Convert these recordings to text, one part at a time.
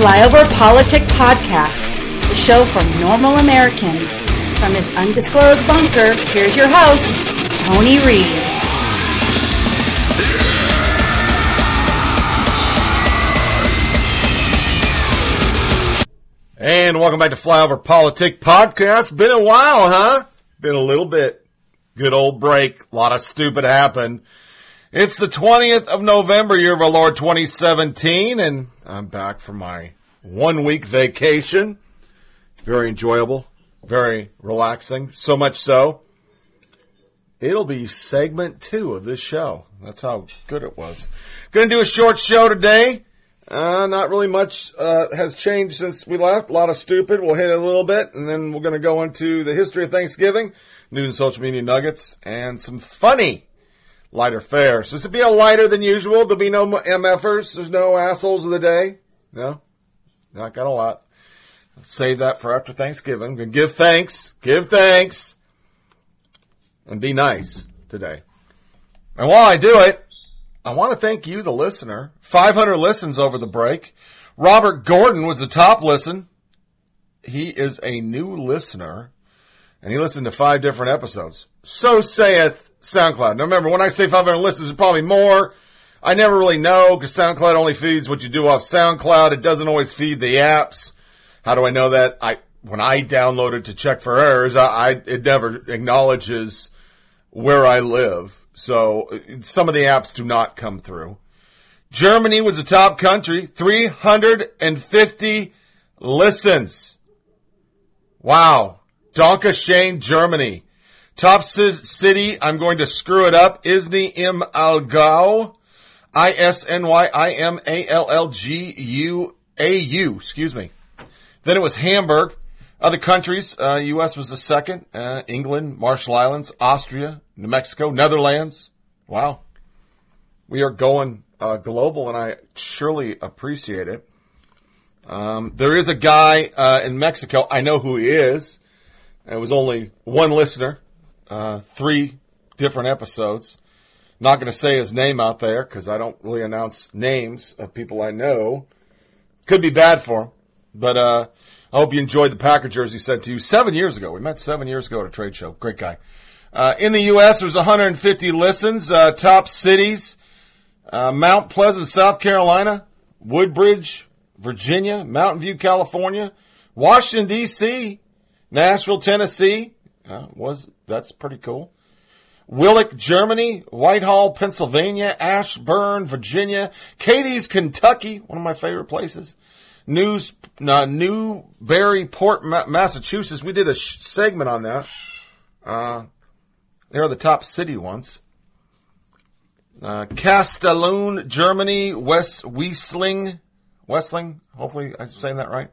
Flyover Politic Podcast, the show for normal Americans. From his undisclosed bunker, here's your host, Tony Reed. And welcome back to Flyover Politic Podcast. Been a while, huh? Been a little bit. Good old break. A lot of stupid happened. It's the 20th of November, year of our Lord 2017, and I'm back from my one week vacation. Very enjoyable, very relaxing. So much so, it'll be segment two of this show. That's how good it was. Gonna do a short show today. Uh, not really much uh, has changed since we left. A lot of stupid. We'll hit it a little bit, and then we're going to go into the history of Thanksgiving, news and social media nuggets, and some funny lighter fare. So this will be a lighter than usual. There'll be no MFers. There's no assholes of the day. No, not got a lot. Save that for after Thanksgiving. Give thanks, give thanks, and be nice today. And while I do it, I want to thank you, the listener. 500 listens over the break. Robert Gordon was the top listen. He is a new listener, and he listened to five different episodes. So saith SoundCloud. Now remember, when I say 500 listens, it's probably more. I never really know because SoundCloud only feeds what you do off SoundCloud. It doesn't always feed the apps. How do I know that? I when I download it to check for errors, I, I it never acknowledges where I live. So uh, some of the apps do not come through. Germany was the top country, 350 listens. Wow. Donka Shane, Germany. Top city, I'm going to screw it up, Isny im Allgäu. I-S-N-Y-I-M-A-L-L-G-U-A-U, excuse me. Then it was Hamburg. Other countries, uh, U.S. was the second, uh, England, Marshall Islands, Austria, New Mexico, Netherlands. Wow. We are going uh, global, and I surely appreciate it. Um, there is a guy uh, in Mexico. I know who he is. It was only one listener, uh, three different episodes. Not going to say his name out there because I don't really announce names of people I know. Could be bad for him, but uh, I hope you enjoyed the Packer jersey sent to you seven years ago. We met seven years ago at a trade show. Great guy. Uh, in the U.S., there's 150 listens. Uh, top cities: uh, Mount Pleasant, South Carolina; Woodbridge, Virginia; Mountain View, California; Washington D.C., Nashville, Tennessee. Uh, was that's pretty cool. Willich, Germany; Whitehall, Pennsylvania; Ashburn, Virginia; Cadiz, Kentucky. One of my favorite places. News, uh, Newburyport, Massachusetts. We did a sh- segment on that. Uh, they're the top city ones. Uh, Germany. West Wiesling, Westling. Hopefully, I'm saying that right.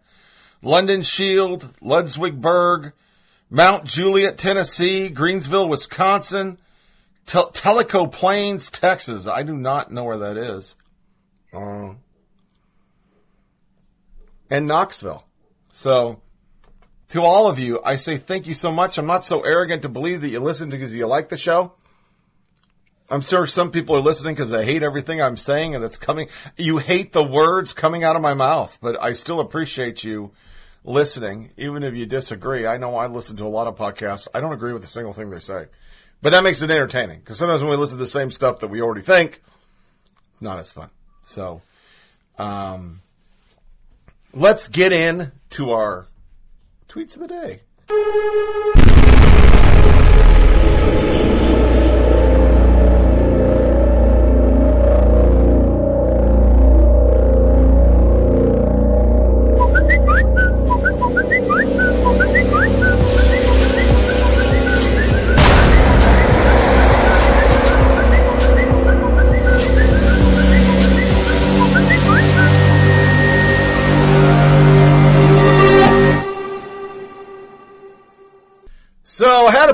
London Shield, Ludwigsburg, Mount Juliet, Tennessee, Greensville, Wisconsin, Tel- Tellico Plains, Texas. I do not know where that is. Uh, and Knoxville. So, to all of you, I say thank you so much. I'm not so arrogant to believe that you listen because you like the show. I'm sure some people are listening because they hate everything I'm saying and that's coming. You hate the words coming out of my mouth, but I still appreciate you listening, even if you disagree. I know I listen to a lot of podcasts. I don't agree with a single thing they say, but that makes it entertaining because sometimes when we listen to the same stuff that we already think, not as fun. So, um, let's get in to our tweets of the day.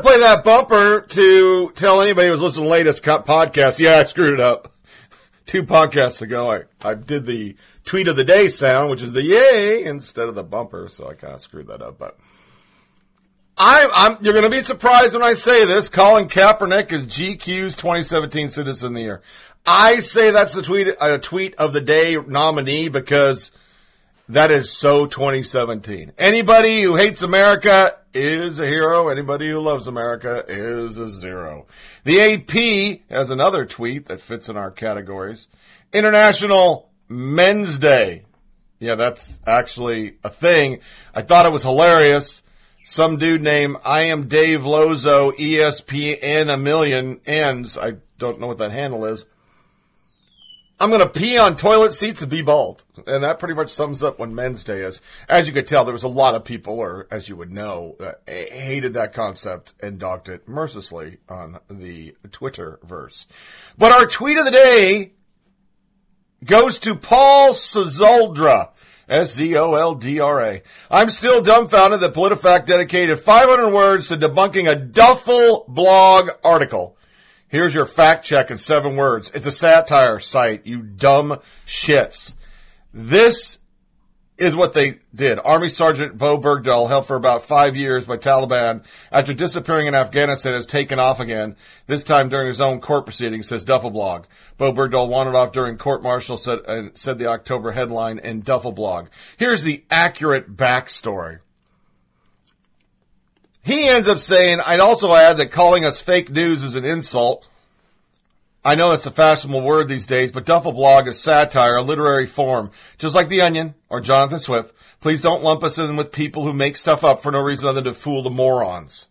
Play that bumper to tell anybody who's listening to the latest podcast. Yeah, I screwed it up. Two podcasts ago, I, I did the tweet of the day sound, which is the yay instead of the bumper. So I kind of screwed that up, but I'm, I'm, you're going to be surprised when I say this. Colin Kaepernick is GQ's 2017 Citizen of the Year. I say that's the tweet, a tweet of the day nominee because That is so 2017. Anybody who hates America is a hero. Anybody who loves America is a zero. The AP has another tweet that fits in our categories. International Men's Day. Yeah, that's actually a thing. I thought it was hilarious. Some dude named I am Dave Lozo ESPN a million ends. I don't know what that handle is. I'm going to pee on toilet seats and be bald. And that pretty much sums up when Men's Day is. As you could tell, there was a lot of people, or as you would know, uh, hated that concept and dogged it mercilessly on the Twitter verse. But our tweet of the day goes to Paul Szoldra. S-Z-O-L-D-R-A. I'm still dumbfounded that PolitiFact dedicated 500 words to debunking a duffel blog article. Here's your fact check in seven words. It's a satire site, you dumb shits. This is what they did. Army Sergeant Bo Bergdahl, held for about five years by Taliban after disappearing in Afghanistan, has taken off again, this time during his own court proceedings, says Duffel Bo Bergdahl wanted off during court martial, said, uh, said the October headline in Duffel Blog. Here's the accurate backstory. He ends up saying, I'd also add that calling us fake news is an insult. I know it's a fashionable word these days, but duffel blog is satire, a literary form. Just like The Onion or Jonathan Swift, please don't lump us in with people who make stuff up for no reason other than to fool the morons.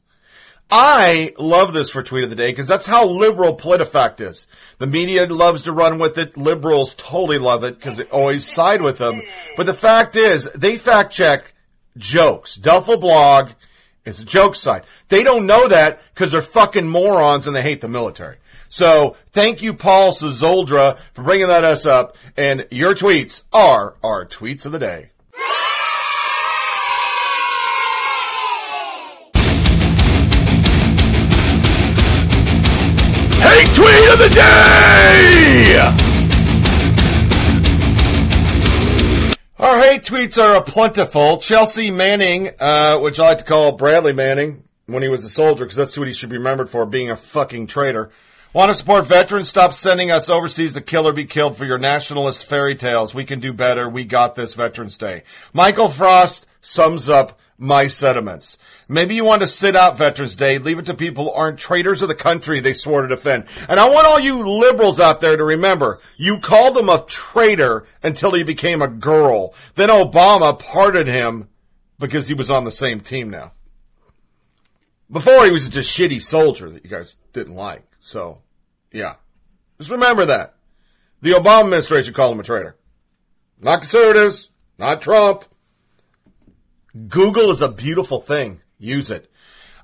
I love this for tweet of the day because that's how liberal PolitiFact is. The media loves to run with it. Liberals totally love it because they always side with them. But the fact is, they fact check jokes. Duffel blog is a joke site. They don't know that because they're fucking morons and they hate the military. So thank you, Paul Szoldra, for bringing that us up. And your tweets are our tweets of the day. Hey, tweet of the day! Our hate tweets are plentiful. Chelsea Manning, uh, which I like to call Bradley Manning when he was a soldier, because that's what he should be remembered for, being a fucking traitor. Want to support veterans? Stop sending us overseas to kill or be killed for your nationalist fairy tales. We can do better. We got this Veterans Day. Michael Frost sums up my sentiments. Maybe you want to sit out Veterans Day, leave it to people who aren't traitors of the country they swore to defend. And I want all you liberals out there to remember, you called him a traitor until he became a girl. Then Obama pardoned him because he was on the same team now. Before he was just a shitty soldier that you guys didn't like. So, yeah. Just remember that. The Obama administration called him a traitor. Not conservatives, not Trump. Google is a beautiful thing. Use it.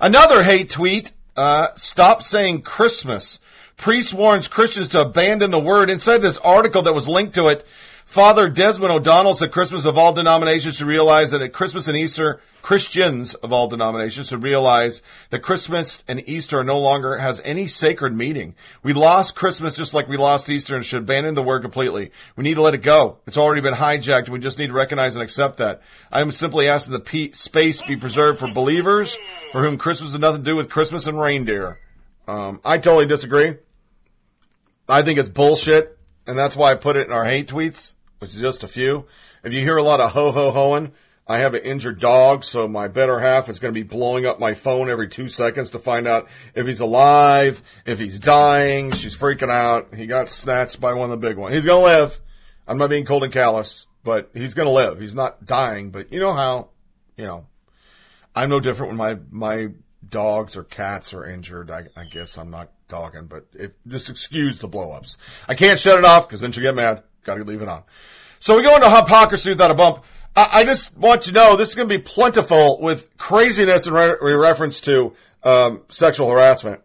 Another hate tweet, uh, stop saying Christmas. Priest warns Christians to abandon the word. Inside this article that was linked to it, Father Desmond O'Donnell said Christmas of all denominations should realize that at Christmas and Easter, Christians of all denominations should realize that Christmas and Easter no longer has any sacred meaning. We lost Christmas just like we lost Easter and should abandon the word completely. We need to let it go. It's already been hijacked we just need to recognize and accept that. I am simply asking the pe- space be preserved for believers for whom Christmas has nothing to do with Christmas and reindeer. Um, I totally disagree. I think it's bullshit and that's why I put it in our hate tweets which is just a few. If you hear a lot of ho ho hoing, I have an injured dog, so my better half is going to be blowing up my phone every two seconds to find out if he's alive, if he's dying. She's freaking out. He got snatched by one of the big ones. He's going to live. I'm not being cold and callous, but he's going to live. He's not dying, but you know how, you know, I'm no different when my, my dogs or cats are injured. I, I guess I'm not talking, but it, just excuse the blowups. I can't shut it off because then she'll get mad. Got to leave it on. So we go into hypocrisy without a bump. I, I just want you to know this is going to be plentiful with craziness in re- reference to um, sexual harassment.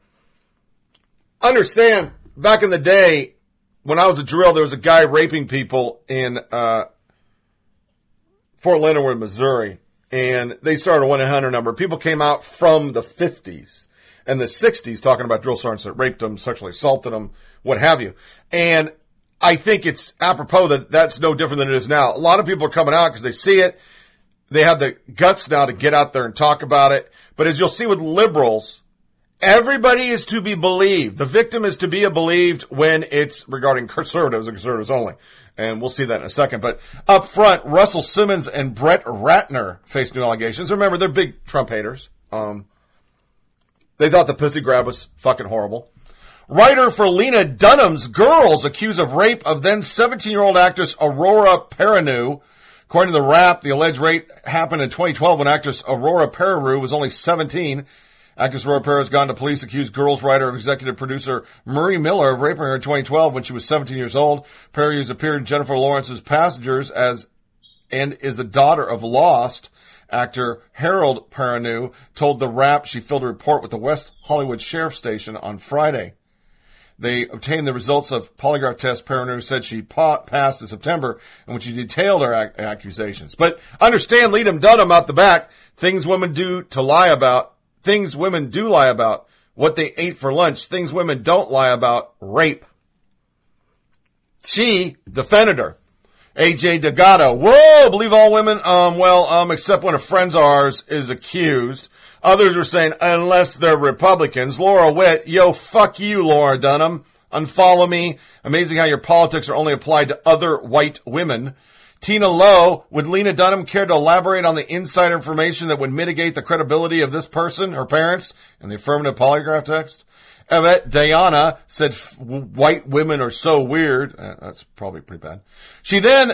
Understand, back in the day, when I was a drill, there was a guy raping people in uh, Fort Leonard Missouri, and they started a 1 800 number. People came out from the 50s and the 60s talking about drill sergeants that raped them, sexually assaulted them, what have you. And I think it's apropos that that's no different than it is now. A lot of people are coming out because they see it. They have the guts now to get out there and talk about it. But as you'll see with liberals, everybody is to be believed. The victim is to be believed when it's regarding conservatives and conservatives only. And we'll see that in a second. But up front, Russell Simmons and Brett Ratner face new allegations. Remember, they're big Trump haters. Um, they thought the pussy grab was fucking horrible. Writer for Lena Dunham's Girls accused of rape of then 17 year old actress Aurora Perrineau. According to the Wrap, the alleged rape happened in 2012 when actress Aurora Perrineau was only 17. Actress Aurora Perrineau has gone to police accused Girls writer and executive producer Murray Miller of raping her in 2012 when she was 17 years old. Perrineau has appeared in Jennifer Lawrence's Passengers as and is the daughter of Lost actor Harold Perrineau told the Wrap she filled a report with the West Hollywood Sheriff Station on Friday. They obtained the results of polygraph tests Perrineau said she pa- passed in September, in which she detailed her ac- accusations. But understand, lead them Dunham out the back. Things women do to lie about. Things women do lie about. What they ate for lunch. Things women don't lie about. Rape. She defended her. AJ Delgado. Whoa, believe all women, um, well, um, except when a friend of ours is accused. Others are saying, unless they're Republicans. Laura Witt, yo, fuck you, Laura Dunham. Unfollow me. Amazing how your politics are only applied to other white women. Tina Lowe, would Lena Dunham care to elaborate on the inside information that would mitigate the credibility of this person, her parents, and the affirmative polygraph text? Evet Diana said white women are so weird. Uh, that's probably pretty bad. She then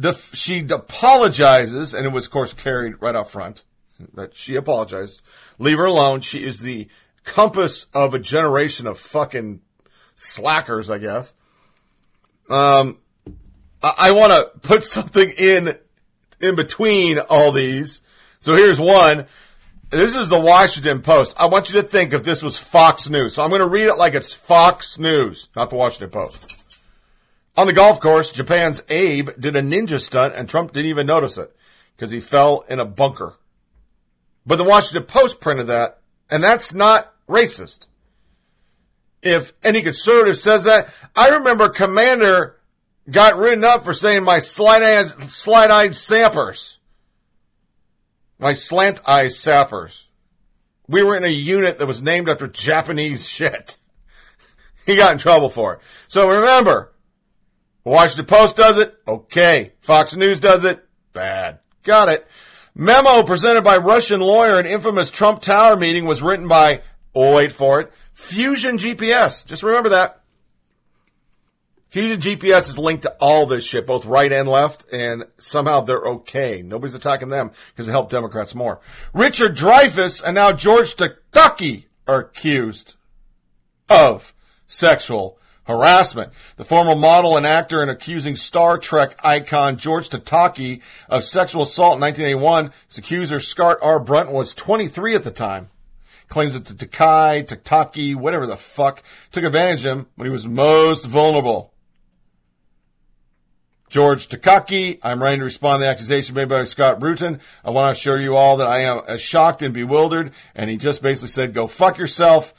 def- she apologizes, and it was of course carried right out front that she apologized. Leave her alone. She is the compass of a generation of fucking slackers, I guess. Um, I, I want to put something in in between all these. So here's one. This is the Washington Post. I want you to think if this was Fox News. So I'm going to read it like it's Fox News, not the Washington Post. On the golf course, Japan's Abe did a ninja stunt and Trump didn't even notice it because he fell in a bunker. But the Washington Post printed that and that's not racist. If any conservative says that, I remember Commander got written up for saying my slight-eyed, sappers. My slant-eyed sappers. We were in a unit that was named after Japanese shit. he got in trouble for it. So remember, Washington Post does it. Okay. Fox News does it. Bad. Got it. Memo presented by Russian lawyer in infamous Trump Tower meeting was written by, oh wait for it, Fusion GPS. Just remember that. Fusion GPS is linked to all this shit, both right and left, and somehow they're okay. Nobody's attacking them because they help Democrats more. Richard Dreyfuss and now George Takei are accused of sexual harassment. The former model and actor and accusing Star Trek icon George Takei of sexual assault in 1981, his accuser Scott R. Brunton was 23 at the time claims that the Takai, Takaki, whatever the fuck, took advantage of him when he was most vulnerable. George Takaki, I'm ready to respond to the accusation made by Scott Bruton. I want to assure you all that I am shocked and bewildered. And he just basically said, go fuck yourself.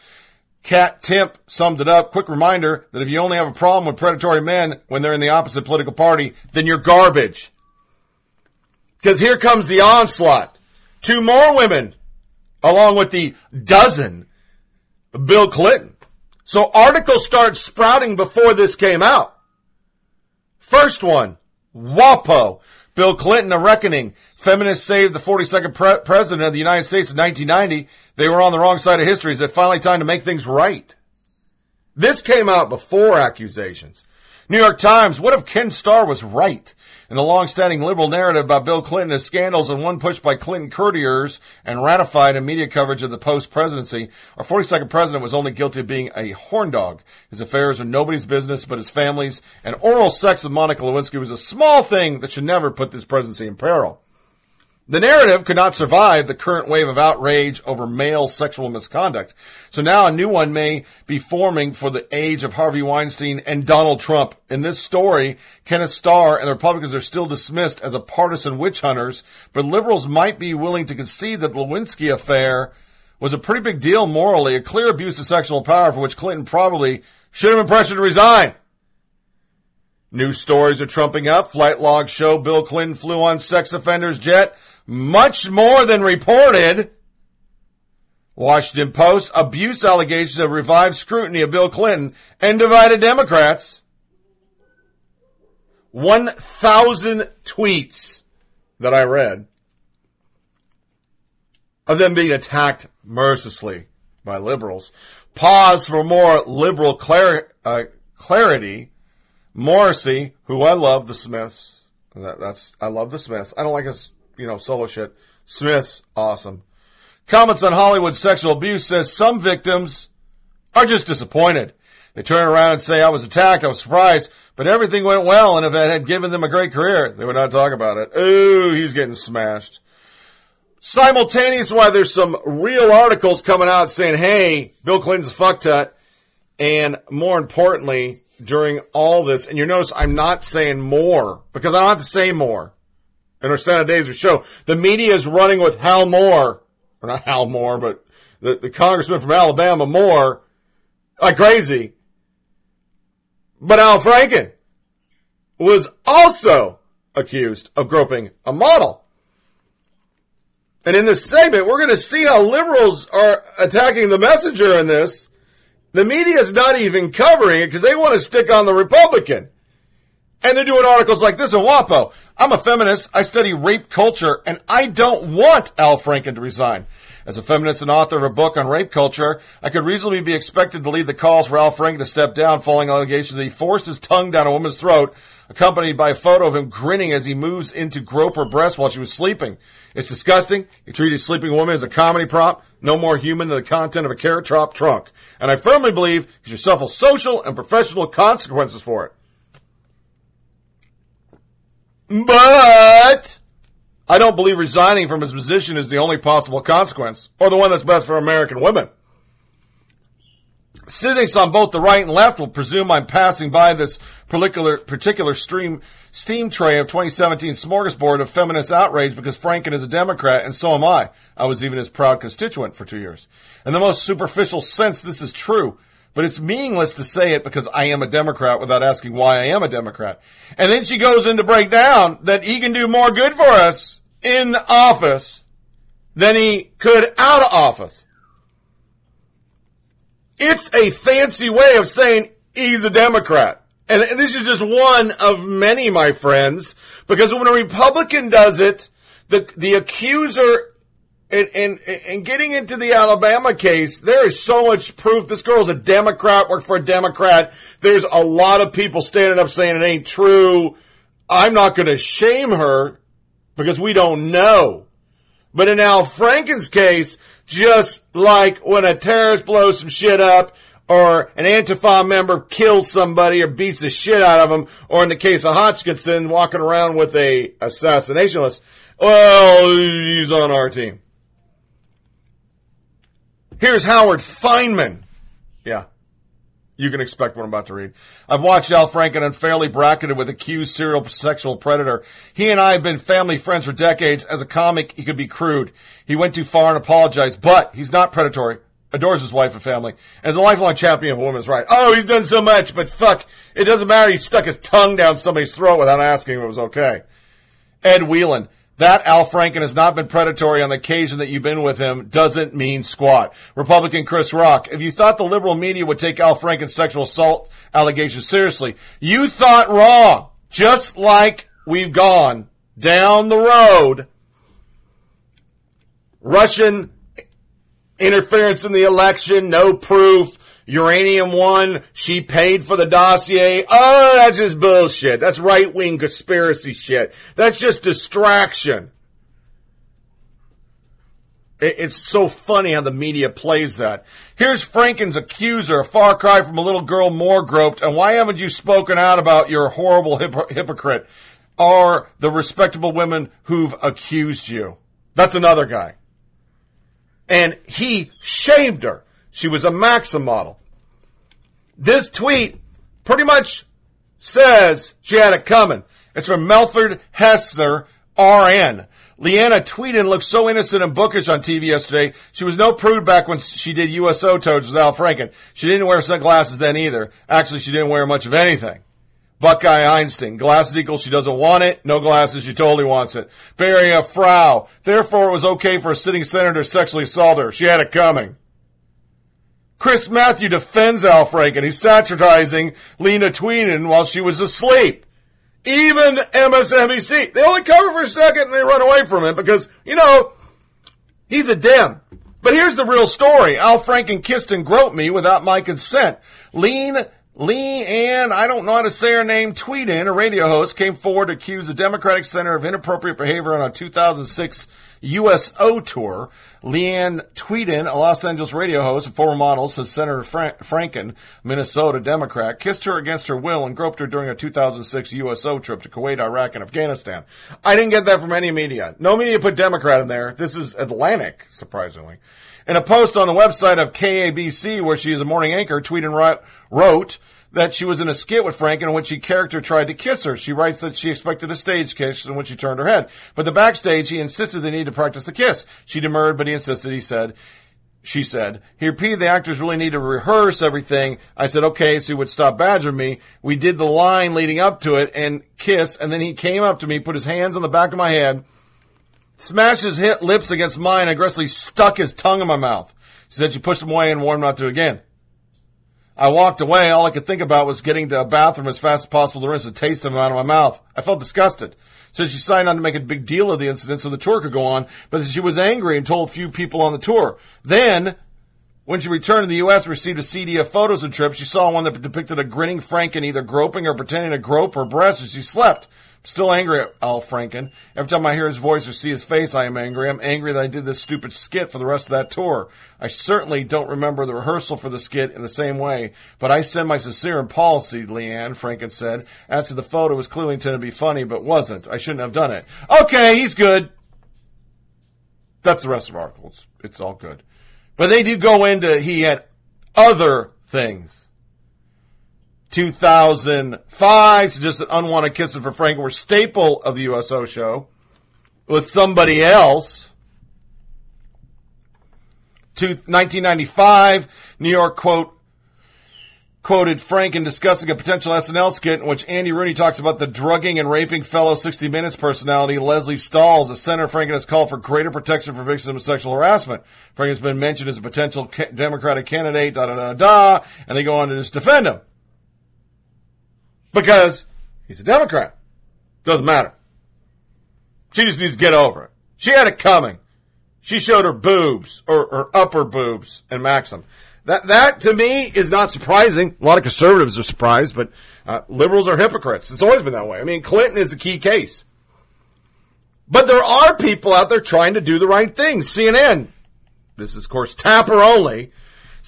Kat Timpf summed it up. Quick reminder that if you only have a problem with predatory men when they're in the opposite political party, then you're garbage. Because here comes the onslaught. Two more women, along with the dozen Bill Clinton. So articles start sprouting before this came out. First one, WAPO. Bill Clinton, a reckoning. Feminists saved the 42nd pre- president of the United States in 1990. They were on the wrong side of history. Is it finally time to make things right? This came out before accusations. New York Times, what if Ken Starr was right? In the long-standing liberal narrative about Bill Clinton, his scandals and one pushed by Clinton courtiers and ratified in media coverage of the post-presidency, our 42nd president was only guilty of being a horn dog. His affairs are nobody's business but his family's, and oral sex with Monica Lewinsky was a small thing that should never put this presidency in peril. The narrative could not survive the current wave of outrage over male sexual misconduct. So now a new one may be forming for the age of Harvey Weinstein and Donald Trump. In this story, Kenneth Starr and the Republicans are still dismissed as a partisan witch hunters, but liberals might be willing to concede that the Lewinsky affair was a pretty big deal morally, a clear abuse of sexual power for which Clinton probably should have been pressured to resign. New stories are trumping up. Flight logs show Bill Clinton flew on sex offenders jet much more than reported. Washington Post, abuse allegations have revived scrutiny of Bill Clinton and divided Democrats. 1,000 tweets that I read of them being attacked mercilessly by liberals. Pause for more liberal clar- uh, clarity. Morrissey, who I love, the Smiths. That, that's I love the Smiths. I don't like his you know solo shit. Smiths, awesome. Comments on Hollywood sexual abuse says some victims are just disappointed. They turn around and say, I was attacked, I was surprised, but everything went well, and if it had given them a great career, they would not talk about it. Ooh, he's getting smashed. Simultaneous while there's some real articles coming out saying, hey, Bill Clinton's a fuck tut, and more importantly, during all this, and you notice I'm not saying more, because I don't have to say more. In our Senate Days show, the media is running with Hal Moore, or not Hal Moore, but the, the congressman from Alabama, Moore, like crazy. But Al Franken was also accused of groping a model. And in this segment, we're going to see how liberals are attacking the messenger in this. The media is not even covering it because they want to stick on the Republican. And they're doing articles like this in WAPO. I'm a feminist. I study rape culture and I don't want Al Franken to resign. As a feminist and author of a book on rape culture, I could reasonably be expected to lead the calls for Al Franken to step down following allegations that he forced his tongue down a woman's throat, accompanied by a photo of him grinning as he moves in to grope her breast while she was sleeping. It's disgusting. He treated sleeping woman as a comedy prop, no more human than the content of a carrot top trunk. And I firmly believe he should suffer social and professional consequences for it. But I don't believe resigning from his position is the only possible consequence, or the one that's best for American women. Cynics on both the right and left will presume I'm passing by this particular, particular stream, steam tray of 2017 smorgasbord of feminist outrage because Franken is a Democrat and so am I. I was even his proud constituent for two years. In the most superficial sense, this is true, but it's meaningless to say it because I am a Democrat without asking why I am a Democrat. And then she goes in to break down that he can do more good for us in office than he could out of office. It's a fancy way of saying he's a Democrat. And, this is just one of many, my friends, because when a Republican does it, the, the accuser and, and, and getting into the Alabama case, there is so much proof this girl's a Democrat, worked for a Democrat. There's a lot of people standing up saying it ain't true. I'm not going to shame her because we don't know. But in Al Franken's case, just like when a terrorist blows some shit up, or an Antifa member kills somebody or beats the shit out of them, or in the case of Hodgkinson, walking around with a assassination list, well, he's on our team. Here's Howard Fineman. Yeah you can expect what I'm about to read. I've watched Al Franken unfairly bracketed with accused serial sexual predator. He and I have been family friends for decades. As a comic, he could be crude. He went too far and apologized, but he's not predatory. Adores his wife and family. As a lifelong champion of women's rights. Oh, he's done so much, but fuck, it doesn't matter. He stuck his tongue down somebody's throat without asking if it was okay. Ed Whelan. That Al Franken has not been predatory on the occasion that you've been with him doesn't mean squat. Republican Chris Rock, if you thought the liberal media would take Al Franken's sexual assault allegations seriously, you thought wrong. Just like we've gone down the road. Russian interference in the election, no proof. Uranium One, she paid for the dossier. Oh, that's just bullshit. That's right wing conspiracy shit. That's just distraction. It's so funny how the media plays that. Here's Franken's accuser, a far cry from a little girl more groped, and why haven't you spoken out about your horrible hip- hypocrite or the respectable women who've accused you? That's another guy. And he shamed her. She was a Maxim model. This tweet pretty much says she had it coming. It's from Melford Hessner, RN. Leanna tweeted and looked so innocent and bookish on TV yesterday. She was no prude back when she did USO toads with Al Franken. She didn't wear sunglasses then either. Actually, she didn't wear much of anything. Buckeye Einstein. Glasses equals she doesn't want it. No glasses, she totally wants it. Beria Frau. Therefore, it was okay for a sitting senator to sexually assault her. She had it coming. Chris Matthew defends Al Franken. He's satirizing Lena Tweeden while she was asleep. Even MSNBC. They only cover for a second and they run away from it because, you know, he's a Dem. But here's the real story. Al Franken kissed and groped me without my consent. Lean Lee Ann, I don't know how to say her name, Tweeden, a radio host, came forward to accuse the Democratic Center of inappropriate behavior on a 2006 USO tour. Leeann Tweeden, a Los Angeles radio host and former model, says Senator Franken, Minnesota Democrat, kissed her against her will and groped her during a 2006 USO trip to Kuwait, Iraq, and Afghanistan. I didn't get that from any media. No media put Democrat in there. This is Atlantic, surprisingly. In a post on the website of KABC, where she is a morning anchor, Tweeden wrote, that she was in a skit with Frank in which the character tried to kiss her. She writes that she expected a stage kiss which she turned her head. But the backstage, he insisted they need to practice the kiss. She demurred, but he insisted. He said, she said, he repeated the actors really need to rehearse everything. I said, okay, so he would stop badgering me. We did the line leading up to it and kiss, and then he came up to me, put his hands on the back of my head, smashed his lips against mine, aggressively stuck his tongue in my mouth. She said she pushed him away and warned him not to again. I walked away. All I could think about was getting to a bathroom as fast as possible to rinse the taste of him out of my mouth. I felt disgusted. So she signed on to make a big deal of the incident so the tour could go on, but she was angry and told a few people on the tour. Then, when she returned to the U.S. and received a CD of photos of trips, she saw one that depicted a grinning Franken either groping or pretending to grope her breasts as she slept. Still angry at Al Franken. Every time I hear his voice or see his face, I am angry. I'm angry that I did this stupid skit for the rest of that tour. I certainly don't remember the rehearsal for the skit in the same way, but I send my sincere apology, Leeann, Franken said. As to the photo, it was clearly intended to be funny, but wasn't. I shouldn't have done it. Okay, he's good. That's the rest of the article. It's, it's all good. But they do go into, he had other things. 2005, so just an unwanted kissing for Frank were staple of the USO show with somebody else. To 1995, New York quote quoted Frank in discussing a potential SNL skit in which Andy Rooney talks about the drugging and raping fellow 60 Minutes personality Lesley Stahl. As Senator Franken has called for greater protection for victims of sexual harassment. Franken has been mentioned as a potential Democratic candidate, da da da da, and they go on to just defend him because he's a Democrat. Doesn't matter. She just needs to get over it. She had it coming. She showed her boobs or her upper boobs in Maxim. That that to me is not surprising. A lot of conservatives are surprised, but uh, liberals are hypocrites. It's always been that way. I mean, Clinton is a key case. But there are people out there trying to do the right thing. CNN, this is of course Tapper only,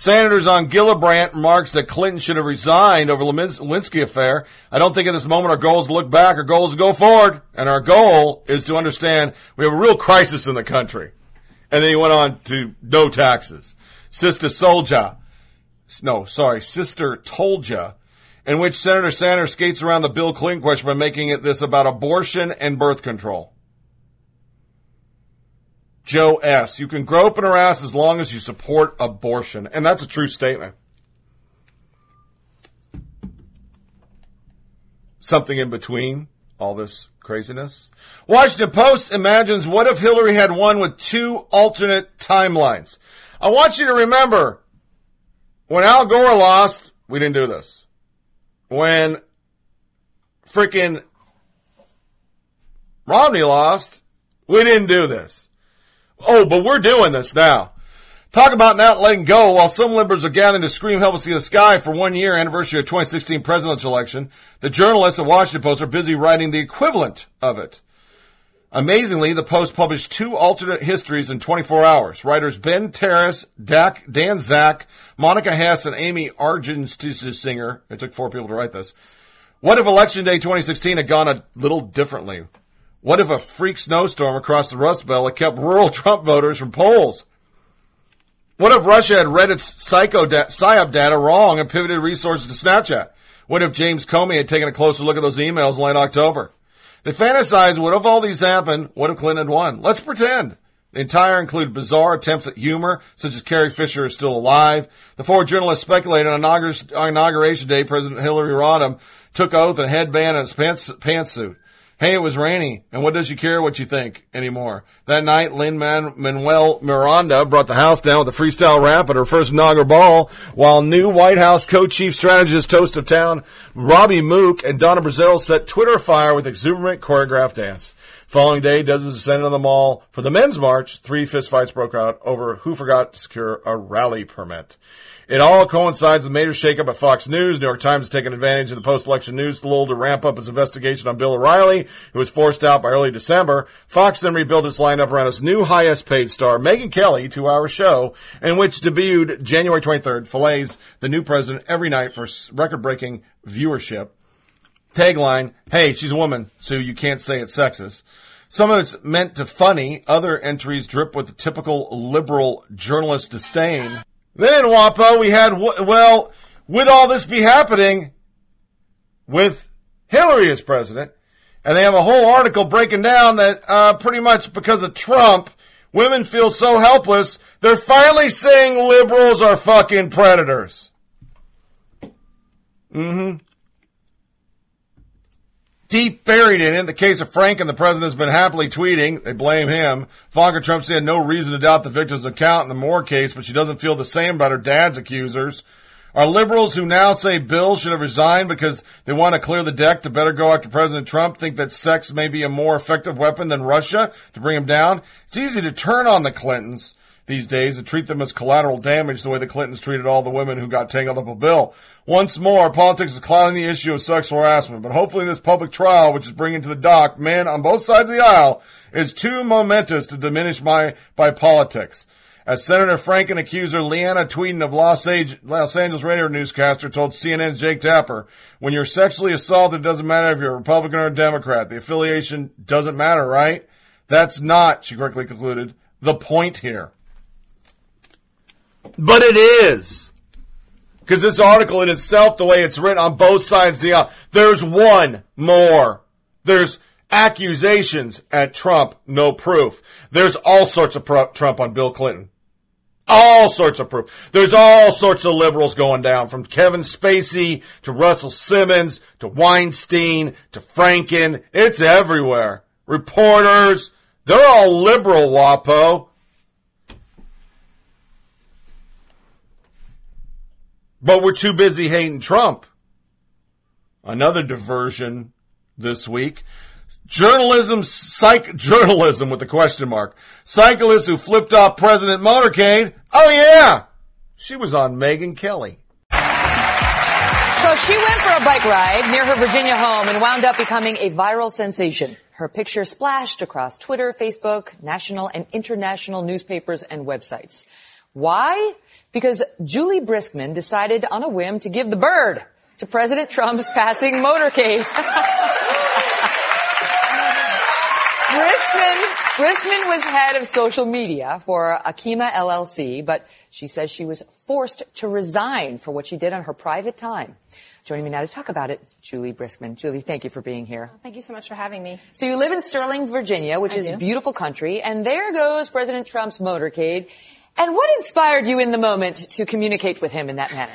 Senators on Gillibrand remarks that Clinton should have resigned over the Lewinsky affair. I don't think at this moment our goal is to look back. Our goal is to go forward. And our goal is to understand we have a real crisis in the country. And then he went on to no taxes. Sister Soldier. No, sorry, Sister told ya. In which Senator Sanders skates around the Bill Clinton question by making it this about abortion and birth control. Joe S. You can grope in her ass as long as you support abortion. And that's a true statement. Something in between all this craziness. Washington Post imagines what if Hillary had won with two alternate timelines? I want you to remember when Al Gore lost, we didn't do this. When freaking Romney lost, we didn't do this. Oh, but we're doing this now. Talk about not letting go while some liberals are gathering to scream help us see the sky for one year anniversary of 2016 presidential election. The journalists at Washington Post are busy writing the equivalent of it. Amazingly, the Post published two alternate histories in 24 hours. Writers Ben Terris, Dak, Dan Zak, Monica Hesse, and Amy Singer. It took four people to write this. What if Election Day 2016 had gone a little differently? What if a freak snowstorm across the Rust Belt had kept rural Trump voters from polls? What if Russia had read its psycho da- PSYOP data wrong and pivoted resources to Snapchat? What if James Comey had taken a closer look at those emails in late October? They fantasize, what if all these happened? What if Clinton had won? Let's pretend. The entire include bizarre attempts at humor, such as Carrie Fisher is still alive. The four journalists speculated on inauguration day President Hillary Rodham took oath and headband and pants, pantsuit. Hey, it was rainy, and what does she care what you think anymore? That night, Lin-Manuel Miranda brought the house down with a freestyle rap at her first inaugural ball, while new White House co-chief strategist Toast of Town, Robbie Mook, and Donna Brazile set Twitter fire with exuberant choreographed dance. Following day, dozens descended on the mall for the men's march. Three fistfights broke out over who forgot to secure a rally permit. It all coincides with major shakeup at Fox News. New York Times has taken advantage of the post-election news lull to ramp up its investigation on Bill O'Reilly, who was forced out by early December. Fox then rebuilt its lineup around its new highest paid star, Megyn Kelly, two-hour show, in which debuted January 23rd, fillets the new president every night for record-breaking viewership. Tagline, hey, she's a woman, so you can't say it's sexist. Some of it's meant to funny. Other entries drip with the typical liberal journalist disdain. Then, in WAPO, we had, well, would all this be happening with Hillary as president? And they have a whole article breaking down that, uh, pretty much because of Trump, women feel so helpless, they're finally saying liberals are fucking predators. Mm-hmm deep buried in it. In the case of Franken, the president has been happily tweeting. They blame him. Ivanka Trump said no reason to doubt the victim's account in the Moore case, but she doesn't feel the same about her dad's accusers. Are liberals who now say Bill should have resigned because they want to clear the deck to better go after President Trump think that sex may be a more effective weapon than Russia to bring him down? It's easy to turn on the Clintons these days and treat them as collateral damage the way the Clintons treated all the women who got tangled up with Bill. Once more, politics is clouding the issue of sexual harassment, but hopefully this public trial, which is bringing to the dock men on both sides of the aisle, is too momentous to diminish my, by politics. As Senator Franken accuser Leanna Tweeden of Los, Age, Los Angeles radio newscaster told CNN's Jake Tapper, when you're sexually assaulted, it doesn't matter if you're a Republican or a Democrat. The affiliation doesn't matter, right? That's not, she quickly concluded, the point here. But it is. Because this article in itself, the way it's written on both sides the aisle, there's one more. There's accusations at Trump, no proof. There's all sorts of pro- Trump on Bill Clinton. All sorts of proof. There's all sorts of liberals going down from Kevin Spacey to Russell Simmons to Weinstein to Franken. It's everywhere. Reporters. They're all liberal, WAPO. But we're too busy hating Trump. Another diversion this week. Journalism, psych, journalism with a question mark. Cyclist who flipped off President Motorcade. Oh yeah! She was on Megyn Kelly. So she went for a bike ride near her Virginia home and wound up becoming a viral sensation. Her picture splashed across Twitter, Facebook, national and international newspapers and websites. Why? Because Julie Briskman decided on a whim to give the bird to President Trump's passing motorcade. Briskman, Briskman was head of social media for Akima LLC, but she says she was forced to resign for what she did on her private time. Joining me now to talk about it, Julie Briskman. Julie, thank you for being here. Thank you so much for having me. So you live in Sterling, Virginia, which I is do. a beautiful country, and there goes President Trump's motorcade. And what inspired you in the moment to communicate with him in that manner?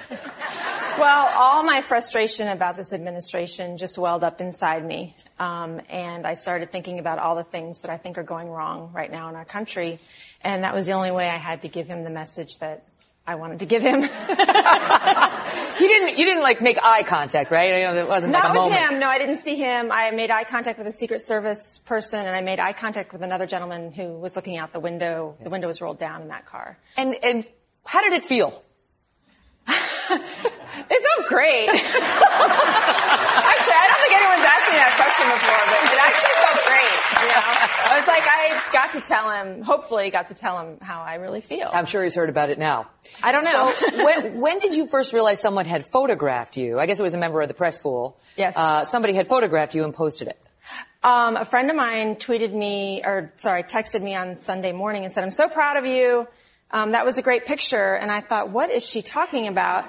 Well, all my frustration about this administration just welled up inside me. Um, and I started thinking about all the things that I think are going wrong right now in our country. And that was the only way I had to give him the message that I wanted to give him. You didn't, you didn't like make eye contact, right? You know, it wasn't Not like with moment. him. No, I didn't see him. I made eye contact with a Secret Service person and I made eye contact with another gentleman who was looking out the window. The window was rolled down in that car. And, and how did it feel? It felt great. actually, I don't think anyone's asked me that question before, but it actually felt great. You know, I was like, I got to tell him, hopefully got to tell him how I really feel. I'm sure he's heard about it now. I don't know. So when, when did you first realize someone had photographed you? I guess it was a member of the press pool. Yes. Uh, somebody had photographed you and posted it. Um, a friend of mine tweeted me, or sorry, texted me on Sunday morning and said, I'm so proud of you. Um, that was a great picture. And I thought, what is she talking about?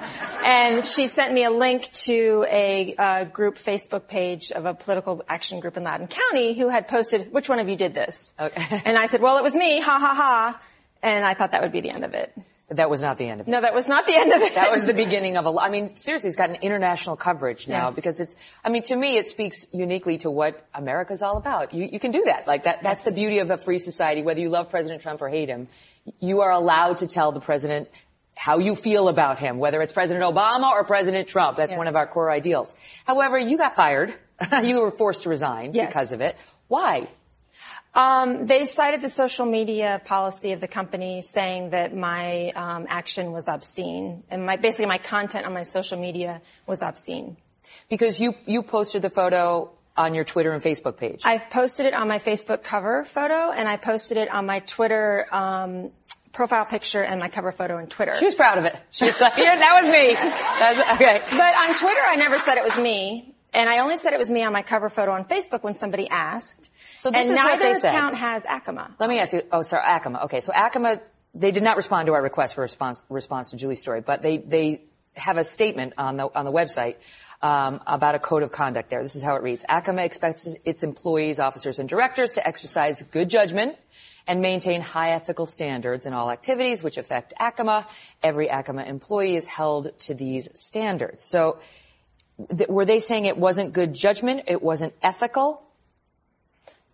And she sent me a link to a uh, group Facebook page of a political action group in Loudoun County who had posted, which one of you did this? Okay. And I said, well, it was me, ha ha ha. And I thought that would be the end of it. That was not the end of it. No, that was not the end of it. That was the beginning of a. I mean, seriously, it's gotten international coverage now Yes. because it's. I mean, to me, it speaks uniquely to what America's all about. You you can do that. Like that. That's the beauty of a free society. Whether you love President Trump or hate him, you are allowed to tell the president how you feel about him, whether it's President Obama or President Trump. That's one of our core ideals. However, you got fired. you were forced to resign Yes. because of it. Why? Um, they cited the social media policy of the company, saying that my um, action was obscene, and my basically my content on my social media was obscene. Because you you posted the photo on your Twitter and Facebook page. I posted it on my Facebook cover photo, and I posted it on my Twitter um, profile picture and my cover photo on Twitter. she was proud of it. She was like, "Yeah, that was me." That's okay. But on Twitter, I never said it was me. And I only said it was me on my cover photo on Facebook when somebody asked. So this and is what neither they said. account has Akima. Let me ask you. Oh, sorry, Akima. Okay, so Akima, they did not respond to our request for response response to Juli's story, but they they have a statement on the on the website um, about a code of conduct. There, this is how it reads: Akima expects its employees, officers, and directors to exercise good judgment and maintain high ethical standards in all activities which affect Akima. Every Akima employee is held to these standards. So, th- were they saying it wasn't good judgment? It wasn't ethical?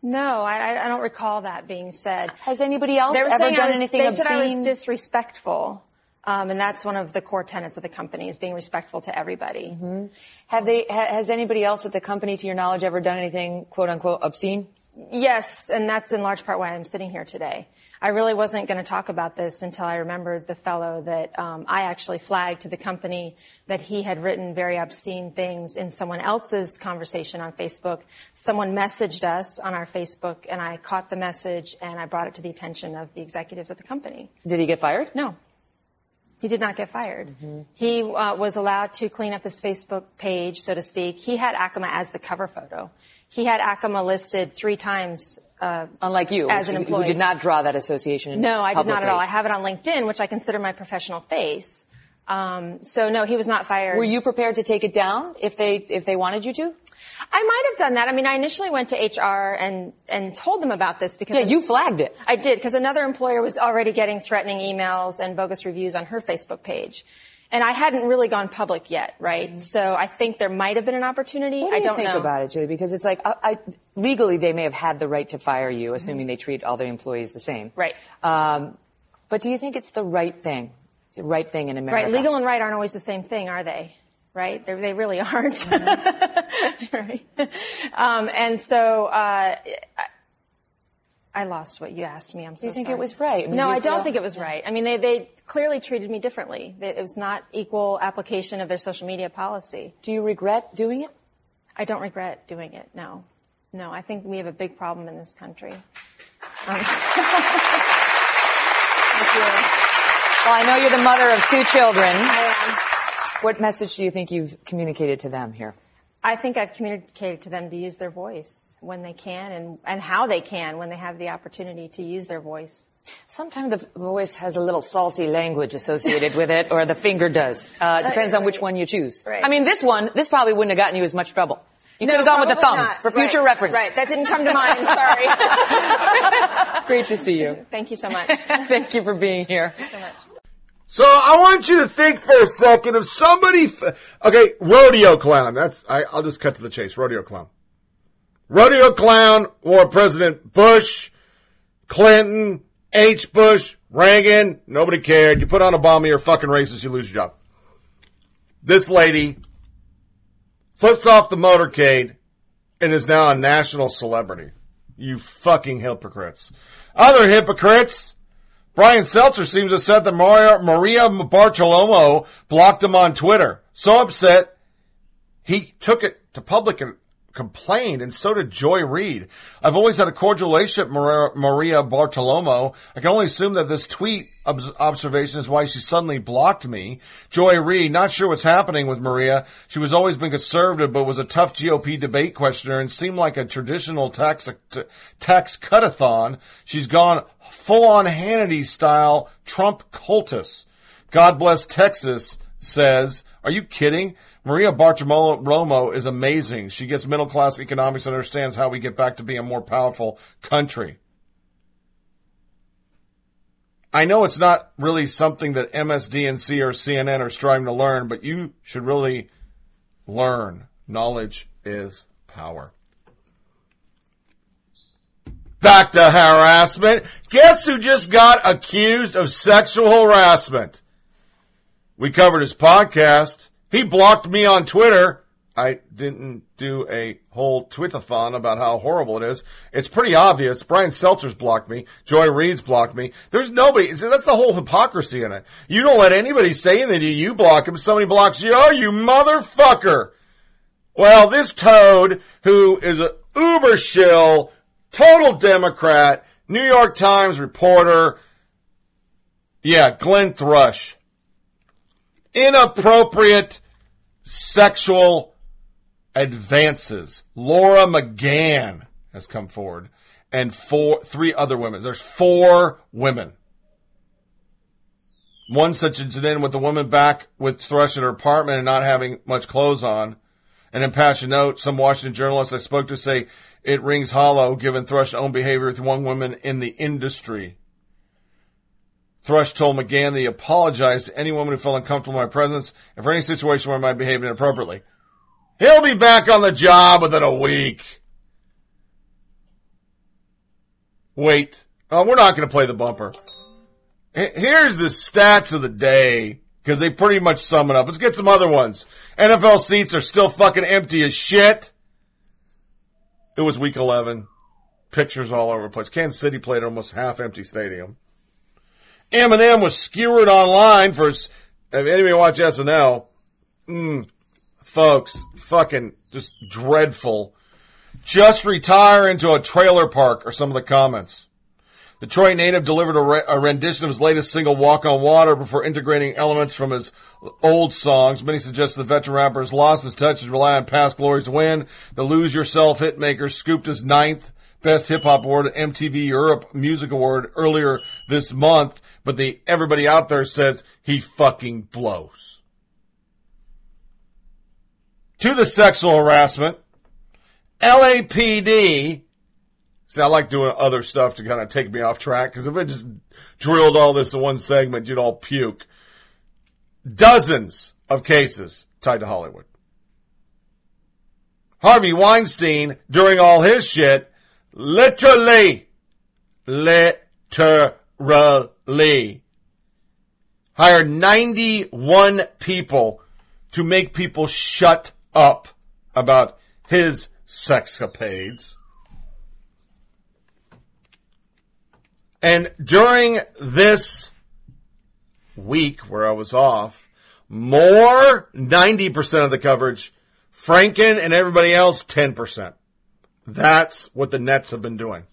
No, I, I- don't recall that being said. Has anybody else ever done was, anything they obscene? said I was disrespectful. Um, and that's one of the core tenets of the company is being respectful to everybody. Mm-hmm. Have they? Ha, has anybody else at the company, to your knowledge, ever done anything "quote unquote" obscene? Yes, and that's in large part why I'm sitting here today. I really wasn't going to talk about this until I remembered the fellow that um, I actually flagged to the company that he had written very obscene things in someone else's conversation on Facebook. Someone messaged us on our Facebook, and I caught the message and I brought it to the attention of the executives of the company. Did he get fired? No. He did not get fired. He uh, was allowed to clean up his Facebook page, so to speak. He had Akima as the cover photo. He had Akima listed three times. Uh, Unlike you, As an employee. who did not draw that association. no, I did not at all. I have it on LinkedIn, which I consider my professional face. Um, so no, he was not fired. Were you prepared to take it down if they if they wanted you to? I might have done that. I mean, I initially went to HR and and told them about this because Yeah, you flagged it. I did because another employer was already getting threatening emails and bogus reviews on her Facebook page. And I hadn't really gone public yet, right? So I think there might have been an opportunity. Mm-hmm. What do I you don't think know. about it, Juli? Because it's like I, I, legally they may have had the right to fire you, assuming they treat all their employees the same. Right. Um, but do you think it's the right thing? The right thing in America? Right. Legal and right aren't always the same thing, are they? Right? They're, they really aren't. Mm-hmm. right. Um, and so, uh, I, I lost what you asked me. I'm so you think sorry. it was right? I mean, no, do I don't feel- think it was right. I mean, they, they clearly treated me differently. It was not equal application of their social media policy. Do you regret doing it? I don't regret doing it. No, no. I think we have a big problem in this country. Um, Thank you. Well, I know you're the mother of two children. I am. What message do you think you've communicated to them here? I think I've communicated to them to use their voice when they can and, and how they can when they have the opportunity to use their voice. Sometimes the voice has a little salty language associated with it, or the finger does. Uh, it depends on which one you choose. Right. I mean, this one, this probably wouldn't have gotten you as much trouble. You could have gone with the thumb not. for future Right. reference. Right. That didn't come to mind. Sorry. Great to see you. Thank you so much. Thank you for being here. so much. So I want you to think for a second of somebody. F- okay, rodeo clown. That's. I, I'll just cut to the chase. Rodeo clown. Rodeo clown or President Bush, Clinton, H. Bush, Reagan. Nobody cared. You put on Obama, you're fucking racist. You lose your job. This lady flips off the motorcade and is now a national celebrity. You fucking hypocrites. Other hypocrites. Brian Stelter seems to said that Maria, Maria Bartiromo blocked him on Twitter. So upset, he took it to public complained, and so did Joy Reid. I've always had a cordial relationship Maria, Bartiromo. I can only assume that this tweet obs- observation is why she suddenly blocked me. Joy Reid, not sure what's happening with Maria. She was always been conservative, but was a tough GOP debate questioner and seemed like a traditional tax, tax cut-a-thon. She's gone full-on Hannity style Trump cultist. God bless Texas says, are you kidding? Maria Bartiromo is amazing. She gets middle class economics and understands how we get back to being a more powerful country. I know it's not really something that MSDNC or CNN are striving to learn, but you should really learn. Knowledge is power. Back to harassment. Guess who just got accused of sexual harassment? We covered his podcast. He blocked me on Twitter. I didn't do a whole tweetathon about how horrible it is. It's pretty obvious. Brian Stelter's blocked me. Joy Reid's blocked me. There's nobody. That's the whole hypocrisy in it. You don't let anybody say anything to you. You block him. Somebody blocks you. Oh, you motherfucker. Well, this toad, who is a uber shill, total Democrat, New York Times reporter, yeah, Glenn Thrush. Inappropriate sexual advances. Laura McGann has come forward, and four, three other women. There's four women. One such incident with the woman back with Thrush in her apartment and not having much clothes on. An impassioned note, some Washington journalists I spoke to say it rings hollow given Thrush's own behavior with one woman in the industry. Thrush told McGann that he apologized to any woman who felt uncomfortable in my presence and for any situation where I might behave inappropriately. He'll be back on the job within a week. Wait. Oh, we're not going to play the bumper. Here's the stats of the day because they pretty much sum it up. Let's get some other ones. NFL seats are still fucking empty as shit. It was week 11. Pictures all over the place. Kansas City played almost half empty stadium. Eminem was skewered online for, if anybody watch SNL, mm, folks, fucking just dreadful. Just retire into a trailer park are some of the comments. Detroit native delivered a, re- a, rendition of his latest single, Walk on Water, before integrating elements from his old songs. Many suggest the veteran rapper has lost his touch and rely on past glories to win. The Lose Yourself hitmaker scooped his ninth Best Hip Hop Award at MTV Europe Music Award earlier this month, but the everybody out there says he fucking blows to the sexual harassment. LAPD. See, I like doing other stuff to kind of take me off track because if I just drilled all this in one segment, you'd all puke. Dozens of cases tied to Hollywood. Harvey Weinstein, during all his shit, literally, literally, hired 91 people to make people shut up about his sexcapades. And during this week where I was off, more 90% of the coverage, Franken and everybody else 10%. That's what the Nets have been doing.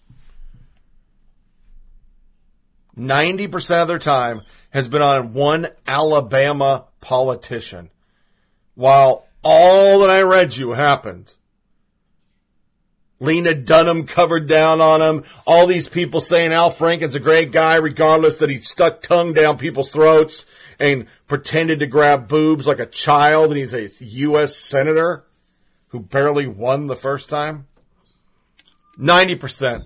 90% of their time has been on one Alabama politician. While all that I read you happened. Lena Dunham covered down on him. All these people saying Al Franken's a great guy, regardless that he stuck tongue down people's throats and pretended to grab boobs like a child and he's a U.S. Senator who barely won the first time. 90%,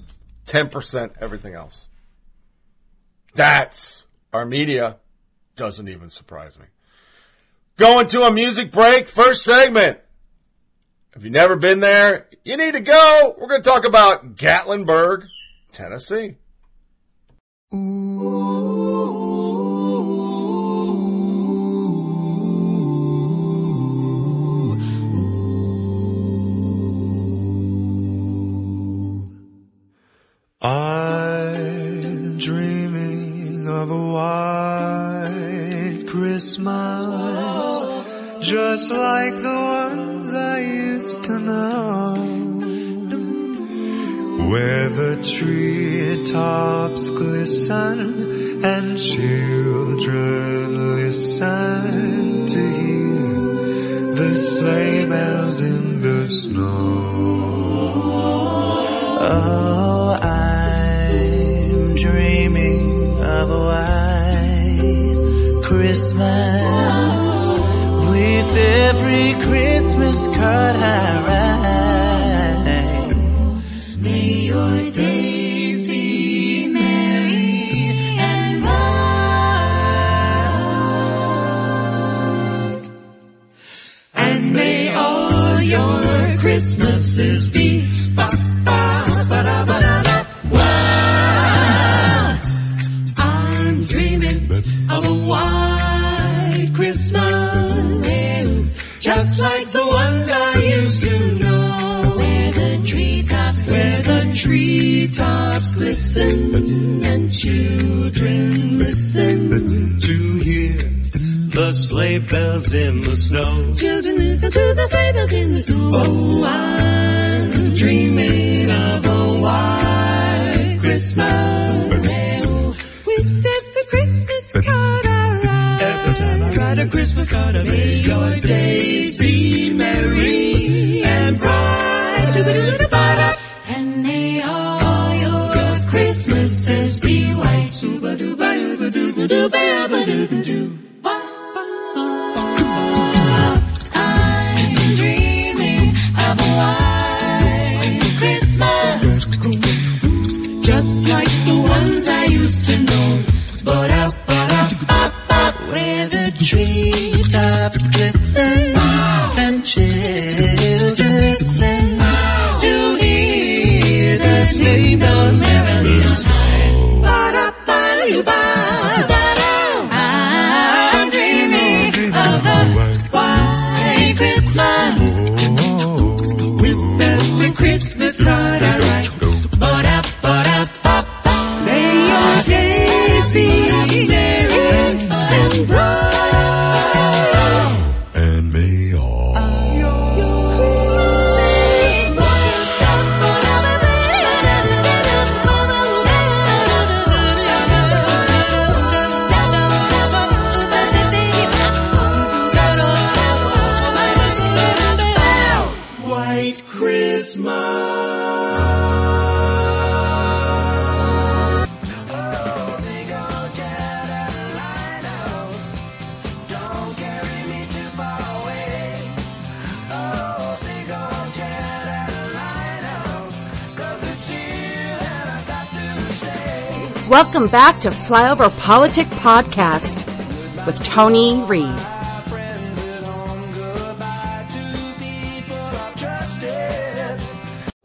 10% everything else. That's our media. Doesn't even surprise me. Going to a music break. First segment. If you've never been there, you need to go. We're going to talk about Gatlinburg, Tennessee. Ooh. I'm dreaming of a white Christmas just like the ones I used to know. Where the treetops glisten and children listen to hear the sleigh bells in the snow. Oh, of white Christmas with every Christmas card I write. In the snow. To Flyover Politic Podcast with Tony Reed.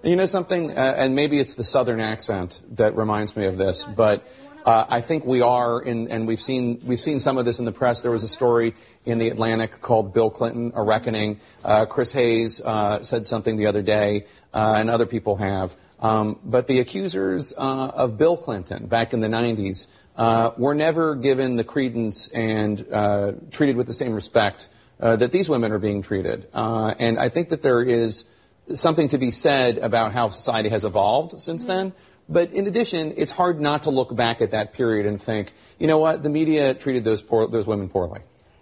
You know something, uh, and maybe it's the southern accent that reminds me of this, but uh, I think we are, in, and we've seen we've seen some of this in the press. There was a story in the Atlantic called "Bill Clinton: A Reckoning." Uh, Chris Hayes uh, said something the other day, uh, and other people have. Um, but the accusers uh, of Bill Clinton back in the '90s uh, were never given the credence and uh, treated with the same respect uh, that these women are being treated. Uh, and I think that there is something to be said about how society has evolved since then. But in addition, it's hard not to look back at that period and think, you know what, the media treated those poor, those women poorly.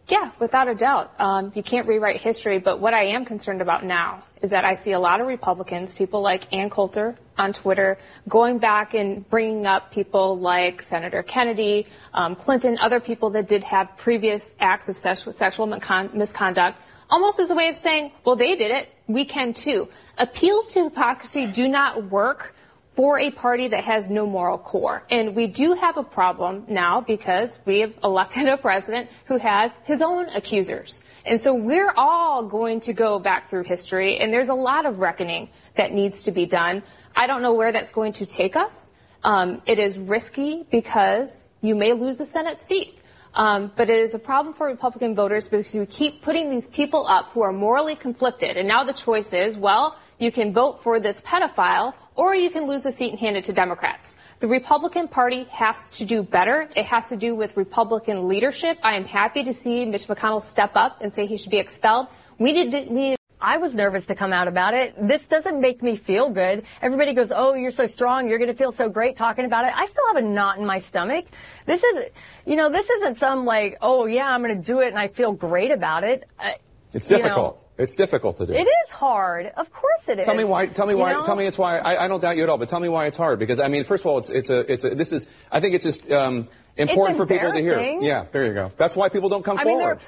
Yeah, without a doubt. Um, you can't rewrite history, but what I am concerned about now is that I see a lot of Republicans, people like Ann Coulter on Twitter, going back and bringing up people like Senator Kennedy, um, Clinton, other people that did have previous acts of sexual, sexual misconduct, almost as a way of saying, well, they did it, we can too. Appeals to hypocrisy do not work for a party that has no moral core. And we do have a problem now because we have elected a president who has his own accusers. And so we're all going to go back through history and there's a lot of reckoning that needs to be done. I don't know where that's going to take us. Um, it is risky because you may lose a Senate seat. Um, but it is a problem for Republican voters because you keep putting these people up who are morally conflicted. And now the choice is, well, you can vote for this pedophile or you can lose a seat and hand it to Democrats. The Republican Party has to do better. It has to do with Republican leadership. I am happy to see Mitch McConnell step up and say he should be expelled. We need to, we need I was nervous to come out about it. This doesn't make me feel good. Everybody goes, "Oh, you're so strong. You're going to feel so great talking about it." I still have a knot in my stomach. This is, you know, this isn't some like, "Oh yeah, I'm going to do it and I feel great about it." Uh, It's you know, difficult. it's difficult to do. it is hard. Of course it is. Tell me why. Tell me You why. know? Tell me it's why. I, I don't doubt you at all, but tell me why it's hard. Because I mean, first of all, it's it's a it's a this is. I think it's just um, important for people to hear. Yeah, there you go. That's why people don't come I forward. there,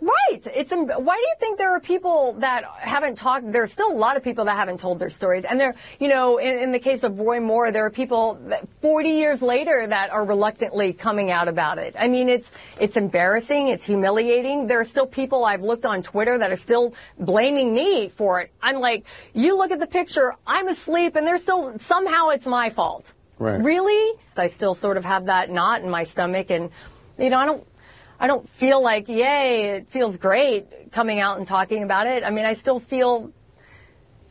Right. It's why do you think there are people that haven't talked? There's still a lot of people that haven't told their stories, and there, you know, in, in the case of Roy Moore, there are people that 40 years later that are reluctantly coming out about it. I mean, it's it's embarrassing, it's humiliating. There are still people I've looked on Twitter that are still blaming me for it. I'm like, you look at the picture, I'm asleep, and they're still somehow it's my fault. Right. Really? I still sort of have that knot in my stomach, and you know, I don't. I don't feel like, yay, it feels great coming out and talking about it. I mean, I still feel,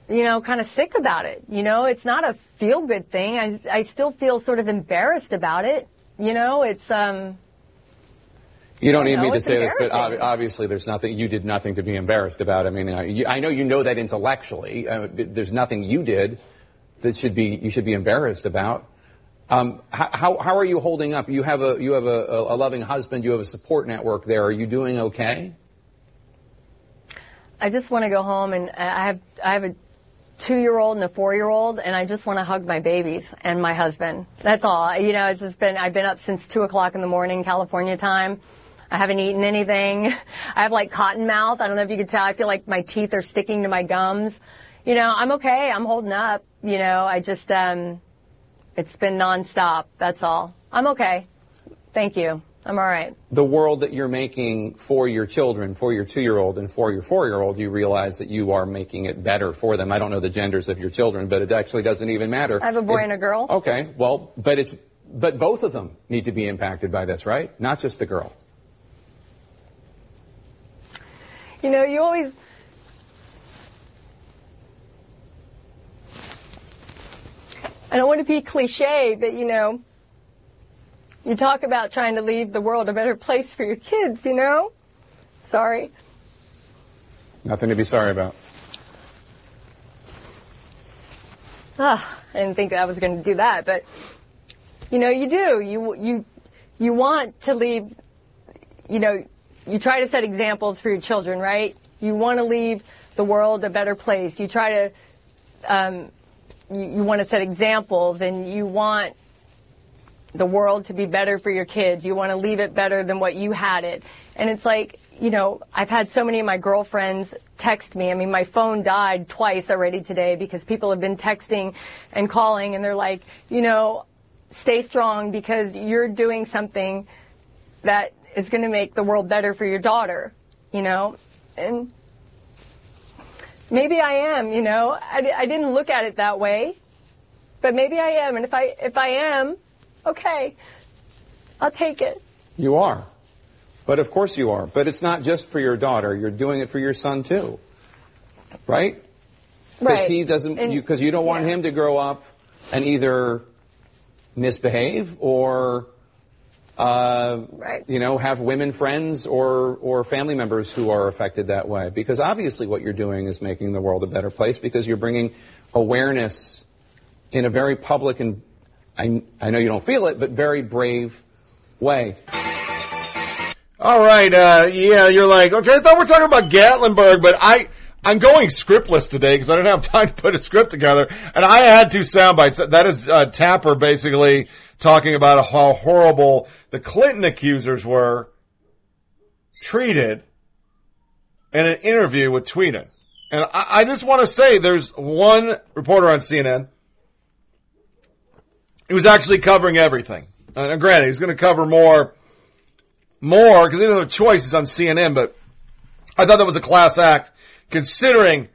you know, kind of sick about it. You know, it's not a feel good thing. I, I still feel sort of embarrassed about it. You know, it's, um, You don't need know, me to say this, but ob- obviously there's nothing, you did nothing to be embarrassed about. I mean, I, you, I know you know that intellectually. Uh, there's nothing you did that should be, you should be embarrassed about. Um, how, are you holding up? You have a, you have a, a loving husband, you have a support network there. Are you doing okay? I just want to go home and I have, I have a two year old and a four year old and I just want to hug my babies and my husband. That's all. You know, it's just been, I've been up since two o'clock in the morning, California time. I haven't eaten anything. I have like cotton mouth. I don't know if you can tell. I feel like my teeth are sticking to my gums. You know, I'm okay. I'm holding up. You know, I just, um, it's been nonstop. That's all. I'm okay. Thank you. I'm all right. The world that you're making for your children, for your two-year-old and for your four-year-old, you realize that you are making it better for them. I don't know the genders of your children, but it actually doesn't even matter. I have a boy If- and a girl. Okay, well, but it's but both of them need to be impacted by this, right? Not just the girl. You know, you always. I don't want to be cliche, but you know, you talk about trying to leave the world a better place for your kids, you know? Sorry. Nothing to be sorry about. Ah, I didn't think I was going to do that, but you know, you do. You you you want to leave. You know, you try to set examples for your children, right? You want to leave the world a better place. You try to. Um, you, you want to set examples, and you want the world to be better for your kids. You want to leave it better than what you had it. And it's like, you know, I've had so many of my girlfriends text me. I mean, my phone died twice already today because people have been texting and calling and they're like, you know, stay strong because you're doing something that is going to make the world better for your daughter, you know? And maybe I am, you know, I, I didn't look at it that way, but maybe I am. And if I, if I am, okay, I'll take it. You are. But of course you are. But it's not just for your daughter. You're doing it for your son too. Right? Because Right. he doesn't, because you, don't want yeah. him to grow up and either misbehave or, uh, Right. you know, have women friends or, or family members who are affected that way. Because obviously what you're doing is making the world a better place because you're bringing awareness in a very public and I, I know you don't feel it, but very brave way. All right, uh, yeah, you're like, okay, I thought we are talking about Gatlinburg, but I, I'm going scriptless today because I didn't have time to put a script together, and I had two sound bites. That is uh, Tapper basically talking about how horrible the Clinton accusers were treated in an interview with Tweeden. And I, I just want to say there's one reporter on CNN he was actually covering everything. Uh, now granted, he's going to cover more more because he doesn't have a choice. He's on CNN, but I thought that was a class act considering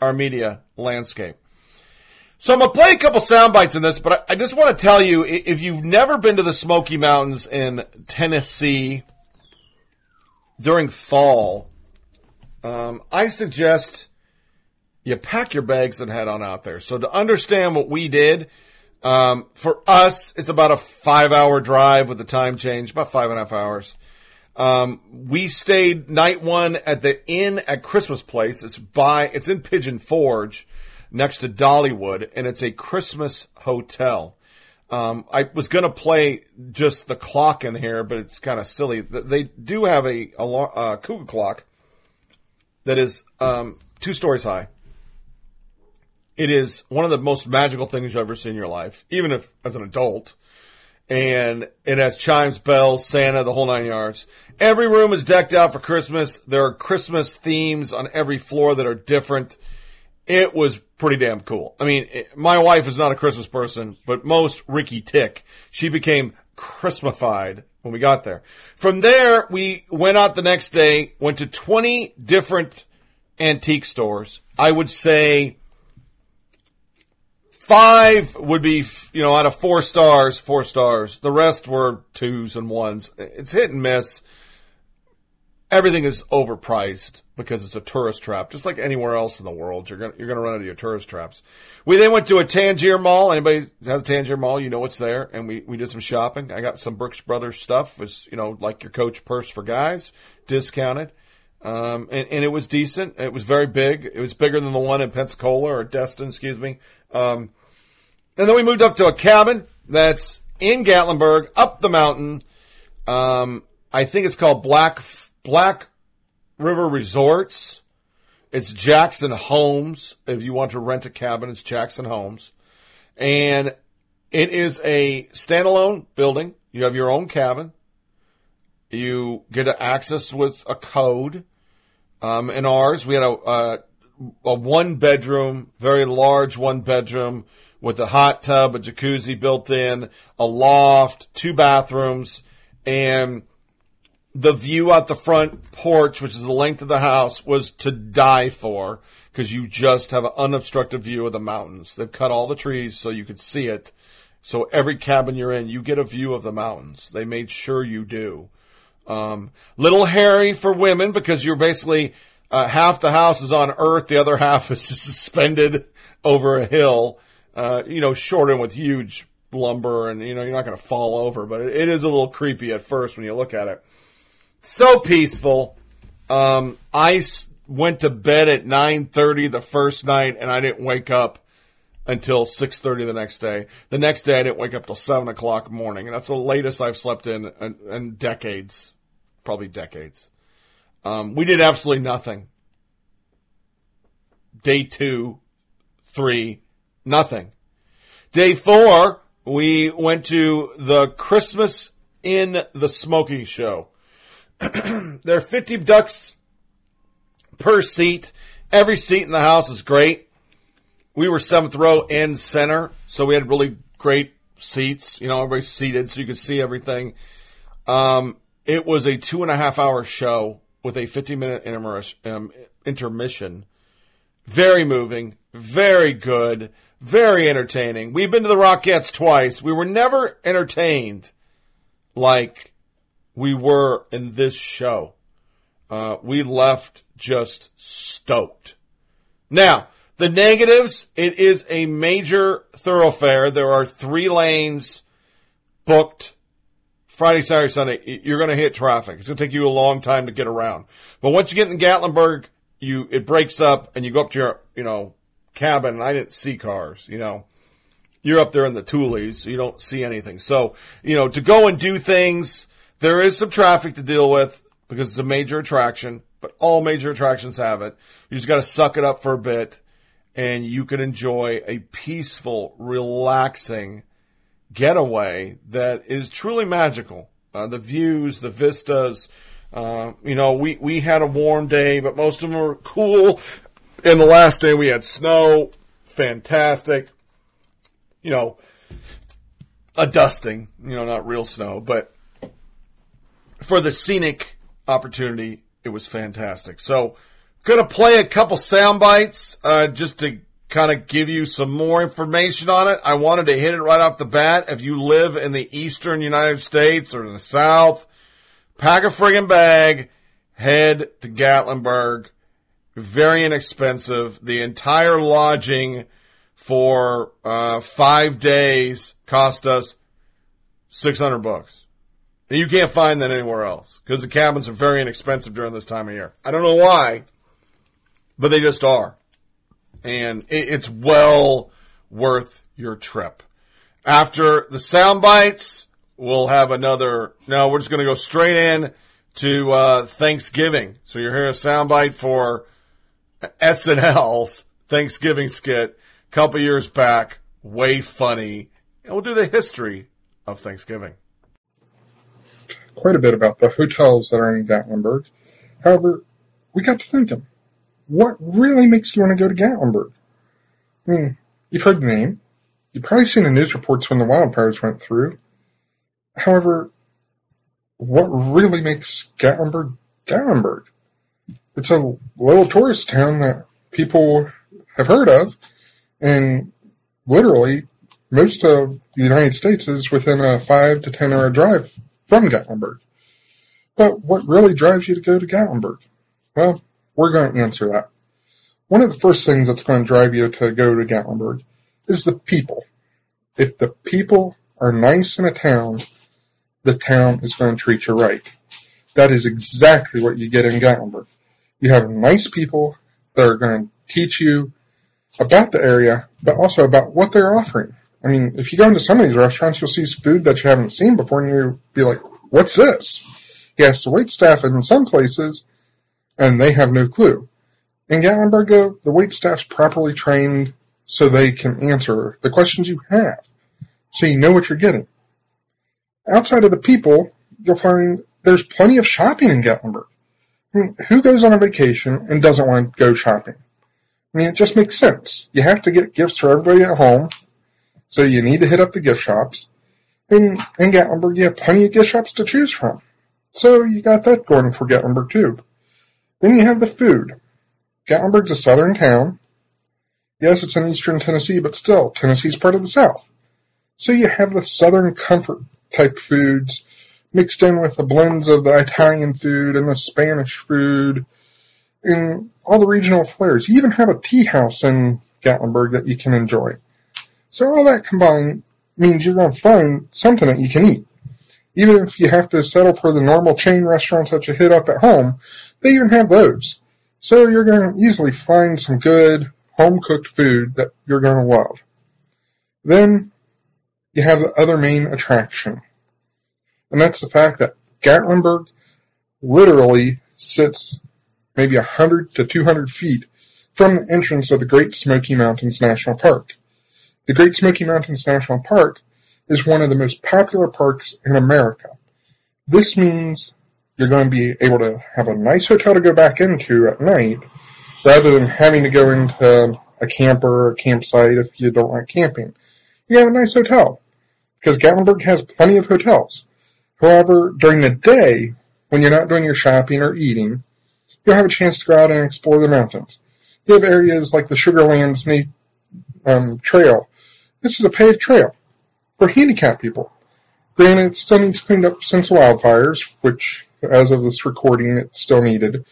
our media landscape. So I'm gonna play a couple sound bites in this, but I, just want to tell you if you've never been to the Smoky Mountains in Tennessee during fall, um, I suggest you pack your bags and head on out there. So to understand what we did, um, for us, it's about a five hour drive with the time change, about five and a half hours. Um, we stayed night one at the inn at Christmas Place. It's by, it's in Pigeon Forge next to Dollywood and it's a Christmas hotel. Um, I was going to play just the clock in here, but it's kind of silly. They do have a, a, uh, cuckoo clock that is, um, two stories high. It is one of the most magical things you've ever seen in your life, even if as an adult. and it has chimes, bells, Santa, the whole nine yards. Every room is decked out for Christmas. There are Christmas themes on every floor that are different. It was pretty damn cool. I mean, it- my wife is not a Christmas person, but most Ricky Tick. She became Christmified when we got there. From there, we went out the next day, went to 20 different antique stores. I would say five would be, you know, out of four stars, four stars. The rest were twos and ones. It's hit and miss. Everything is overpriced because it's a tourist trap, just like anywhere else in the world. You're gonna you're gonna run into your tourist traps. We then went to a Tanger Mall. Anybody has a Tanger Mall, you know what's there, and we we did some shopping. I got some Brooks Brothers stuff. It was you know like your Coach purse for guys, discounted. Um, and, and it was decent. It was very big. It was bigger than the one in Pensacola or Destin, excuse me. Um, and then we moved up to a cabin that's in Gatlinburg, up the mountain. Um, I think it's called Black Black River Resorts. It's Jackson Homes. If you want to rent a cabin, it's Jackson Homes, and it is a standalone building. You have your own cabin. You get access with a code. Um, in ours, we had a, a, a one bedroom, very large one bedroom with a hot tub, a jacuzzi built in, a loft, two bathrooms, and the view out the front porch, which is the length of the house, was to die for because you just have an unobstructed view of the mountains. They've cut all the trees so you could see it. So every cabin you're in, you get a view of the mountains. They made sure you do. Um, little hairy for women because you're basically uh, half the house is on earth, the other half is suspended over a hill. Uh, you know, shortened with huge lumber, and you know you're not going to fall over, but it, it is a little creepy at first when you look at it. So peaceful. Um, I went to bed at 9:30 the first night, and I didn't wake up until 6.30 the next day. The next day I didn't wake up till 7 o'clock morning. And that's the latest I've slept in, in, in decades. Probably decades. Um, we did absolutely nothing. Day two, three, nothing. Day four, we went to the Christmas in the Smoking Show. there are 50 ducks per seat. Every seat in the house is great we were seventh row and center, so we had really great seats. You know, everybody's seated, so you could see everything. Um, it was a two and a half hour show with a 50 minute um, intermission. Very moving, very good, very entertaining. We've been to the Rockettes twice. We were never entertained like we were in this show. Uh, we left just stoked. Now, the negatives, it is a major thoroughfare. There are three lanes booked Friday, Saturday, Sunday. You're going to hit traffic. It's going to take you a long time to get around. But once you get in Gatlinburg, you, it breaks up and you go up to your, you know, cabin. And I didn't see cars, you know. You're up there in the Toolies, so you don't see anything. So, you know, to go and do things, there is some traffic to deal with because it's a major attraction, but all major attractions have it. You just got to suck it up for a bit and you can enjoy a peaceful, relaxing getaway that is truly magical. Uh, the views, the vistas, uh, you know, we, we had a warm day, but most of them were cool. And the last day we had snow, fantastic. You know, a dusting, you know, not real snow, but for the scenic opportunity, it was fantastic. So, gonna play a couple sound bites, uh, just to kind of give you some more information on it. I wanted to hit it right off the bat. If you live in the eastern United States or the south, pack a friggin' bag, head to Gatlinburg. Very inexpensive. The entire lodging for, uh, five days cost us 600 bucks. And you can't find that anywhere else because the cabins are very inexpensive during this time of year. I don't know why, but they just are. And it, it's well worth your trip. After the sound bites, we'll have another. No, we're just going to go straight in to uh, Thanksgiving. So you're hearing a soundbite for SNL's Thanksgiving skit a couple years back. Way funny. And we'll do the history of Thanksgiving. Quite a bit about the hotels that are in Gatlinburg. However, we got to thinking, what really makes you want to go to Gatlinburg? I mean, you've heard the name. You've probably seen the news reports when the wildfires went through. However, what really makes Gatlinburg Gatlinburg? It's a little tourist town that people have heard of, and literally most of the United States is within a five to ten hour drive from Gatlinburg. But what really drives you to go to Gatlinburg? Well, we're going to answer that. One of the first things that's going to drive you to go to Gatlinburg is the people. If the people are nice in a town, the town is going to treat you right. That is exactly what you get in Gatlinburg. You have nice people that are going to teach you about the area, but also about what they're offering. I mean, if you go into some of these restaurants, you'll see food that you haven't seen before and you'll be like, what's this? Ask the wait staff in some places and they have no clue. In Gatlinburg, the wait staff's properly trained so they can answer the questions you have. So you know what you're getting. Outside of the people, you'll find there's plenty of shopping in Gatlinburg. I mean, who goes on a vacation and doesn't want to go shopping? I mean, it just makes sense. You have to get gifts for everybody at home, so you need to hit up the gift shops. In, in Gatlinburg, you have plenty of gift shops to choose from. So you got that going for Gatlinburg too. Then you have the food. Gatlinburg's a southern town. Yes, it's in eastern Tennessee, but still, Tennessee's part of the South. So you have the southern comfort type foods mixed in with the blends of the Italian food and the Spanish food and all the regional flares. You even have a tea house in Gatlinburg that you can enjoy. So all that combined means you're going to find something that you can eat. Even if you have to settle for the normal chain restaurants that you hit up at home, they even have those. So you're going to easily find some good home cooked food that you're going to love. Then you have the other main attraction. And that's the fact that Gatlinburg literally sits maybe 100 to 200 feet from the entrance of the Great Smoky Mountains National Park. The Great Smoky Mountains National Park is one of the most popular parks in America. This means you're going to be able to have a nice hotel to go back into at night rather than having to go into a camper or a campsite if you don't like camping. You have a nice hotel because Gatlinburg has plenty of hotels. However, during the day, when you're not doing your shopping or eating, you'll have a chance to go out and explore the mountains. You have areas like the Sugarlands um, Trail. This is a paved trail for handicapped people. Granted, still needs cleaned up since wildfires, which, as of this recording, it still needed.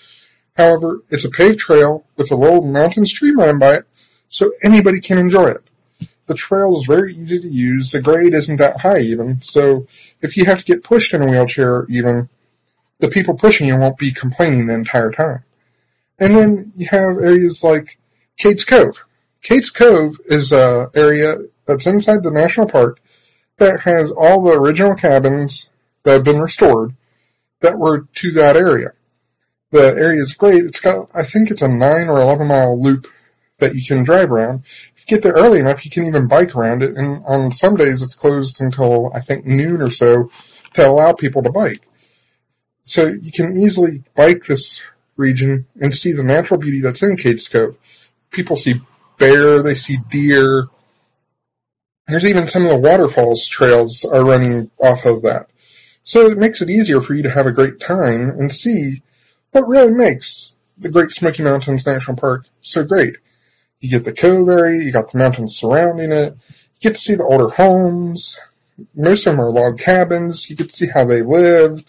However, it's a paved trail with a little mountain stream running by it, so anybody can enjoy it. The trail is very easy to use. The grade isn't that high even, so if you have to get pushed in a wheelchair even, the people pushing you won't be complaining the entire time. And then you have areas like Cades Cove. Cades Cove is a area that's inside the national park that has all the original cabins that have been restored that were to that area. The area is great. It's got, I think it's a nine or 11 mile loop that you can drive around. If you get there early enough, you can even bike around it. And on some days it's closed until I think noon or so to allow people to bike. So you can easily bike this region and see the natural beauty that's in Cades Cove. People see bear, they see deer. There's even some of the waterfalls trails are running off of that. So it makes it easier for you to have a great time and see what really makes the Great Smoky Mountains National Park so great. You get the cove area, you got the mountains surrounding it, you get to see the older homes. Most of them are log cabins. You get to see how they lived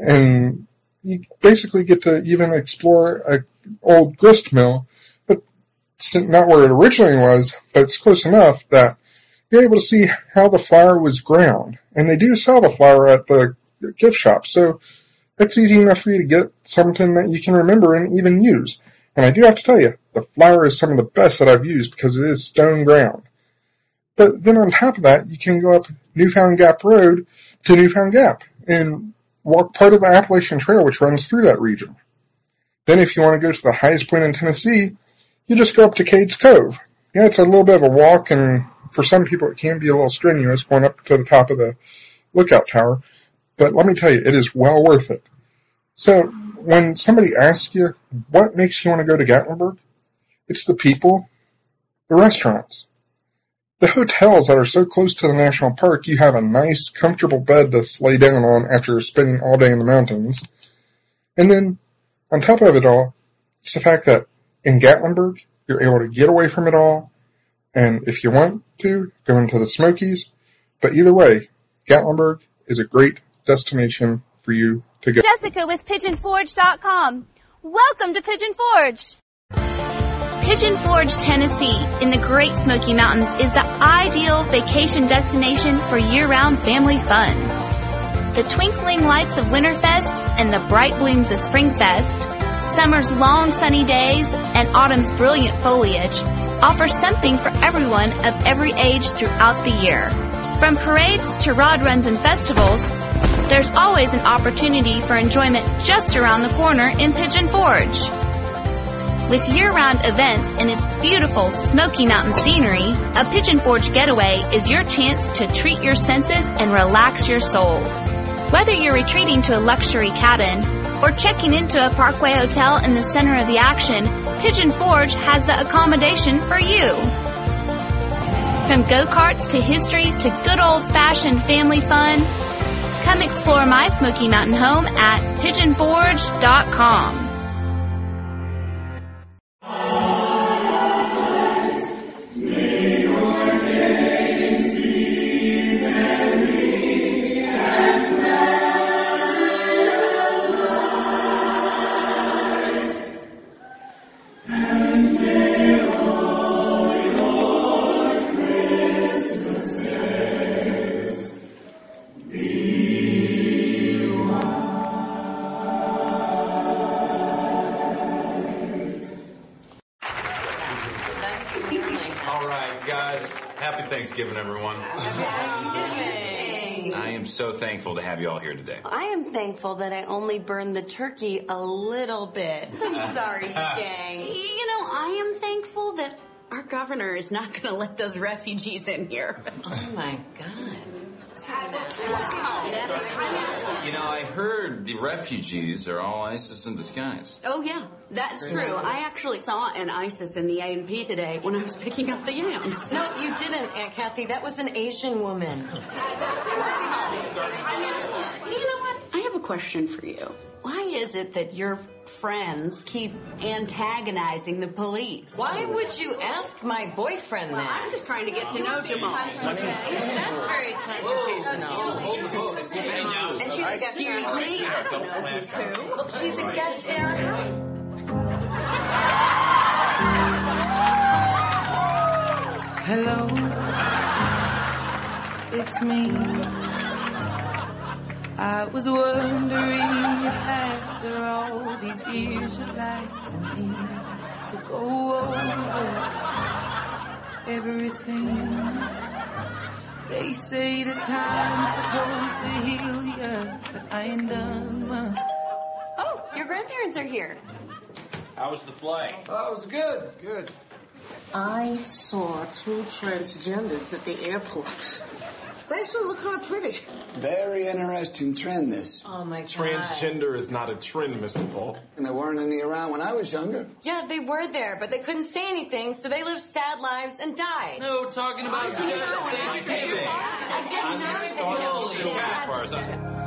and you basically get to even explore a old grist mill, but not where it originally was, but it's close enough that you're able to see how the flour was ground. And they do sell the flour at the gift shop, so it's easy enough for you to get something that you can remember and even use. And I do have to tell you, the flour is some of the best that I've used because it is stone ground. But then on top of that, you can go up Newfound Gap Road to Newfound Gap and walk part of the Appalachian Trail which runs through that region. Then if you want to go to the highest point in Tennessee, you just go up to Cades Cove. Yeah, it's a little bit of a walk, and for some people it can be a little strenuous going up to the top of the lookout tower. But let me tell you, it is well worth it. So when somebody asks you what makes you want to go to Gatlinburg, it's the people, the restaurants, the hotels that are so close to the national park. You have a nice, comfortable bed to lay down on after spending all day in the mountains, and then on top of it all, it's the fact that in Gatlinburg you're able to get away from it all, and if you want to, go into the Smokies. But either way, Gatlinburg is a great destination for you to go. Jessica with PigeonForge.com. Welcome to Pigeon Forge. Pigeon Forge, Tennessee, in the Great Smoky Mountains, is the ideal vacation destination for year-round family fun. The twinkling lights of Winterfest and the bright blooms of Springfest, summer's long sunny days, and autumn's brilliant foliage offer something for everyone of every age throughout the year. From parades to rod runs and festivals, there's always an opportunity for enjoyment just around the corner in Pigeon Forge. With year-round events and its beautiful Smoky Mountain scenery, a Pigeon Forge getaway is your chance to treat your senses and relax your soul. Whether you're retreating to a luxury cabin or checking into a Parkway hotel in the center of the action, Pigeon Forge has the accommodation for you. From go-karts to history to good old-fashioned family fun, come explore my Smoky Mountain home at pigeonforge.com. thankful to have you all here today. I am thankful that I only burned the turkey a little bit. I'm sorry, gang. You know, I am thankful that our governor is not going to let those refugees in here. Oh my god. You know, I heard the refugees are all ISIS in disguise. Oh, yeah, that's true. I actually saw an ISIS in the A&P today when I was picking up the yams. No, you didn't, Aunt Kathy. That was an Asian woman. You know what? I have a question for you. Why is it that your friends keep antagonizing the police? Why would you ask my boyfriend Well, that? I'm just trying to get to know Jamal. That's very constitutional. And she's a guest Excuse me? I don't know who's who. Well, she's a guest in our house. Hello, it's me. I was wondering if after all these years you'd like to me to go over everything. They say the time's supposed to heal ya, but I ain't done much. Oh, your grandparents are here. How was the flight? Oh, it was good. Good. I saw two transgenders at the airport. They still look kind of pretty. Very interesting trend, this. Oh my god. Transgender is not a trend, Mr. Paul. And there weren't any around when I was younger. Yeah, they were there, but they couldn't say anything, so they lived sad lives and died. No, talking about Thanksgiving. Oh,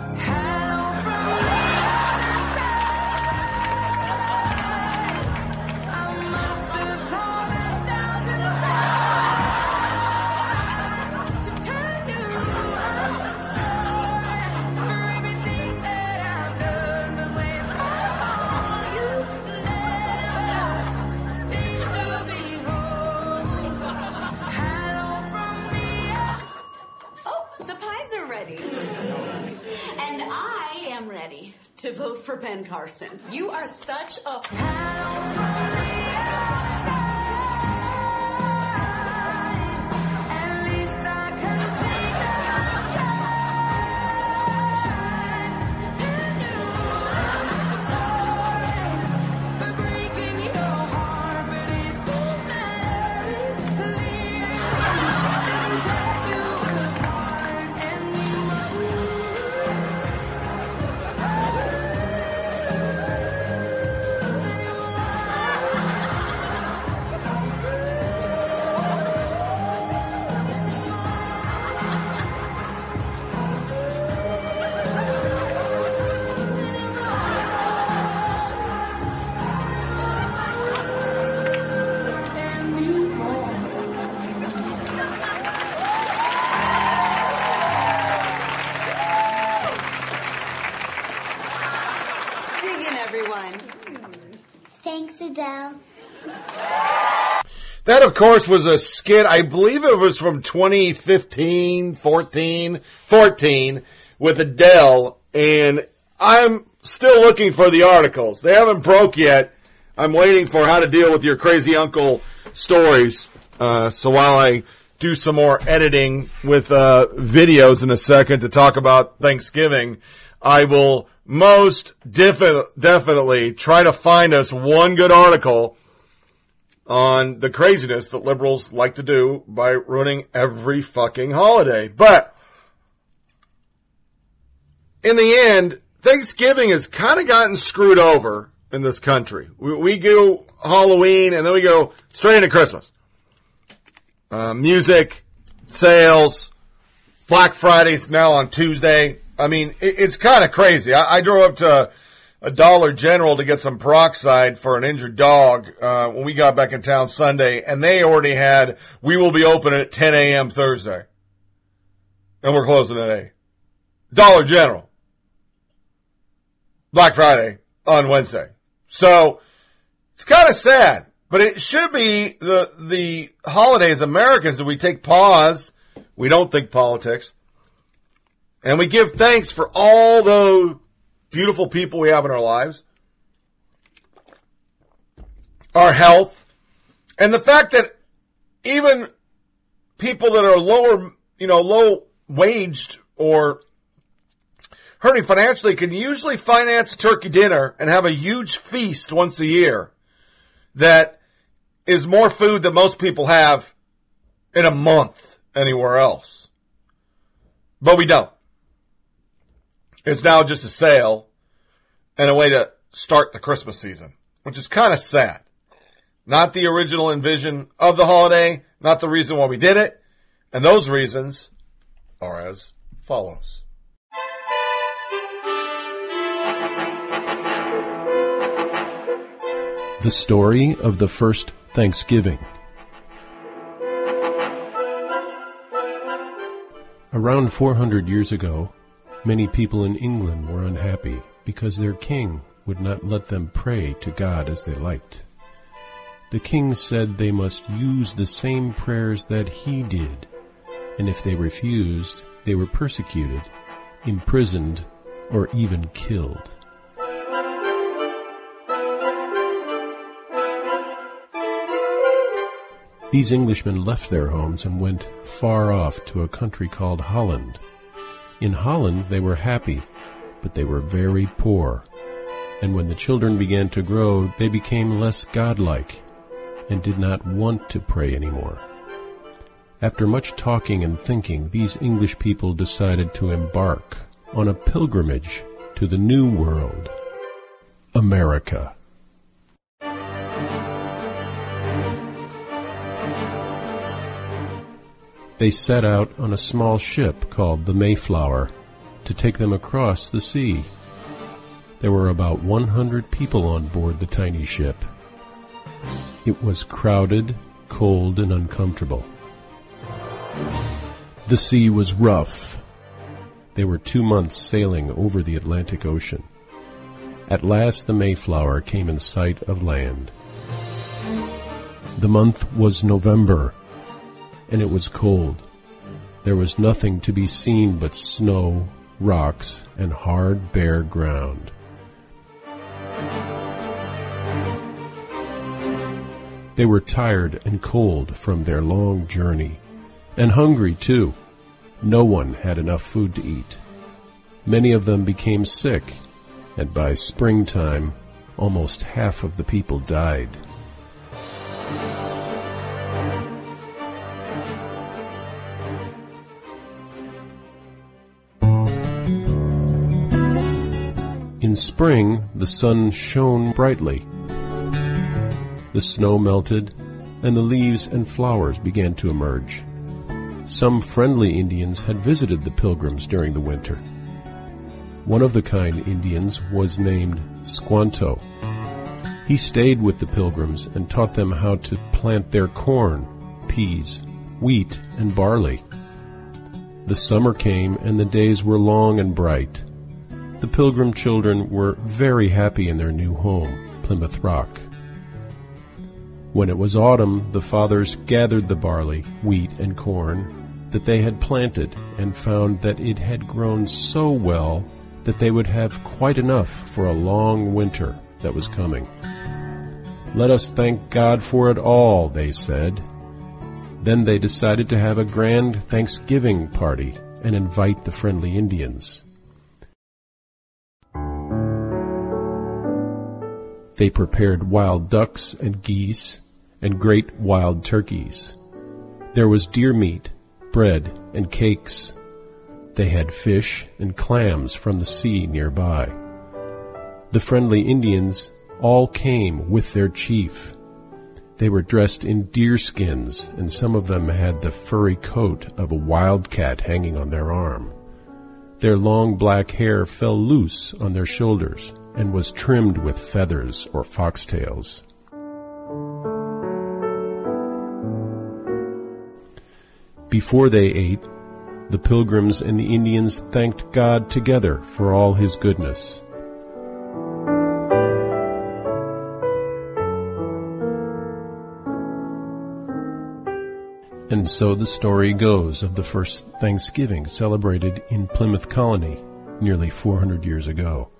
to vote for Ben Carson. You are such a That, of course, was a skit. I believe it was from 2015, 14, 14 with Adele. And I'm still looking for the articles. They haven't broke yet. I'm waiting for how to deal with your crazy uncle stories. Uh, so while I do some more editing with uh, videos in a second to talk about Thanksgiving, I will most defi- definitely try to find us one good article on the craziness that liberals like to do by ruining every fucking holiday. But in the end, Thanksgiving has kind of gotten screwed over in this country. We, we go Halloween and then we go straight into Christmas. Uh, music, sales, Black Friday's now on Tuesday. I mean, it, it's kind of crazy. I, I drove up to a Dollar General to get some peroxide for an injured dog uh, when we got back in town Sunday, and they already had, we will be open at 10 a.m. Thursday. And we're closing at 8. Dollar General. Black Friday on Wednesday. So it's kind of sad, but it should be the the holidays Americans that we take pause. We don't think politics, and we give thanks for all the beautiful people we have in our lives, our health, and the fact that even people that are lower, you know, low waged or hurting financially can usually finance a turkey dinner and have a huge feast once a year that is more food than most people have in a month anywhere else. But we don't. It's now just a sale and a way to start the Christmas season, which is kind of sad. Not the original envision of the holiday, not the reason why we did it, and those reasons are as follows. The story of the first Thanksgiving. Around 400 years ago, many people in England were unhappy because their king would not let them pray to God as they liked. The king said they must use the same prayers that he did, and if they refused, they were persecuted, imprisoned, or even killed. These Englishmen left their homes and went far off to a country called Holland. In Holland they were happy, but they were very poor. And when the children began to grow, they became less godlike and did not want to pray anymore. After much talking and thinking, these English people decided to embark on a pilgrimage to the New World, America. They set out on a small ship called the Mayflower to take them across the sea. There were about 100 people on board the tiny ship. It was crowded, cold, and uncomfortable. The sea was rough. They were two months sailing over the Atlantic Ocean. At last the Mayflower came in sight of land. The month was November, and it was cold. There was nothing to be seen but snow, rocks, and hard, bare ground. They were tired and cold from their long journey, and hungry too. No one had enough food to eat. Many of them became sick, and by springtime, almost half of the people died. In spring, the sun shone brightly. The snow melted, and the leaves and flowers began to emerge. Some friendly Indians had visited the pilgrims during the winter. One of the kind Indians was named Squanto. He stayed with the pilgrims and taught them how to plant their corn, peas, wheat, and barley. The summer came and the days were long and bright. The Pilgrim children were very happy in their new home, Plymouth Rock. When it was autumn, the fathers gathered the barley, wheat, and corn that they had planted and found that it had grown so well that they would have quite enough for a long winter that was coming. Let us thank God for it all, they said. Then they decided to have a grand Thanksgiving party and invite the friendly Indians. They prepared wild ducks and geese and great wild turkeys. There was deer meat, bread, and cakes. They had fish and clams from the sea nearby. The friendly Indians all came with their chief. They were dressed in deer skins, and some of them had the furry coat of a wildcat hanging on their arm. Their long black hair fell loose on their shoulders and was trimmed with feathers or foxtails. Before they ate, the pilgrims and the Indians thanked God together for all his goodness. And so the story goes of the first Thanksgiving celebrated in Plymouth Colony nearly 400 years ago.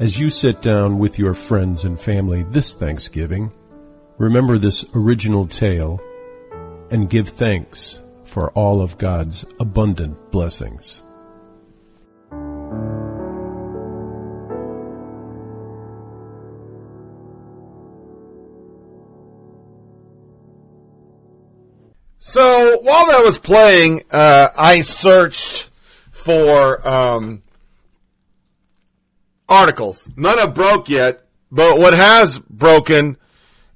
As you sit down with your friends and family this Thanksgiving, remember this original tale and give thanks for all of God's abundant blessings. So while that was playing, uh, I searched for um, articles. None have broke yet, but what has broken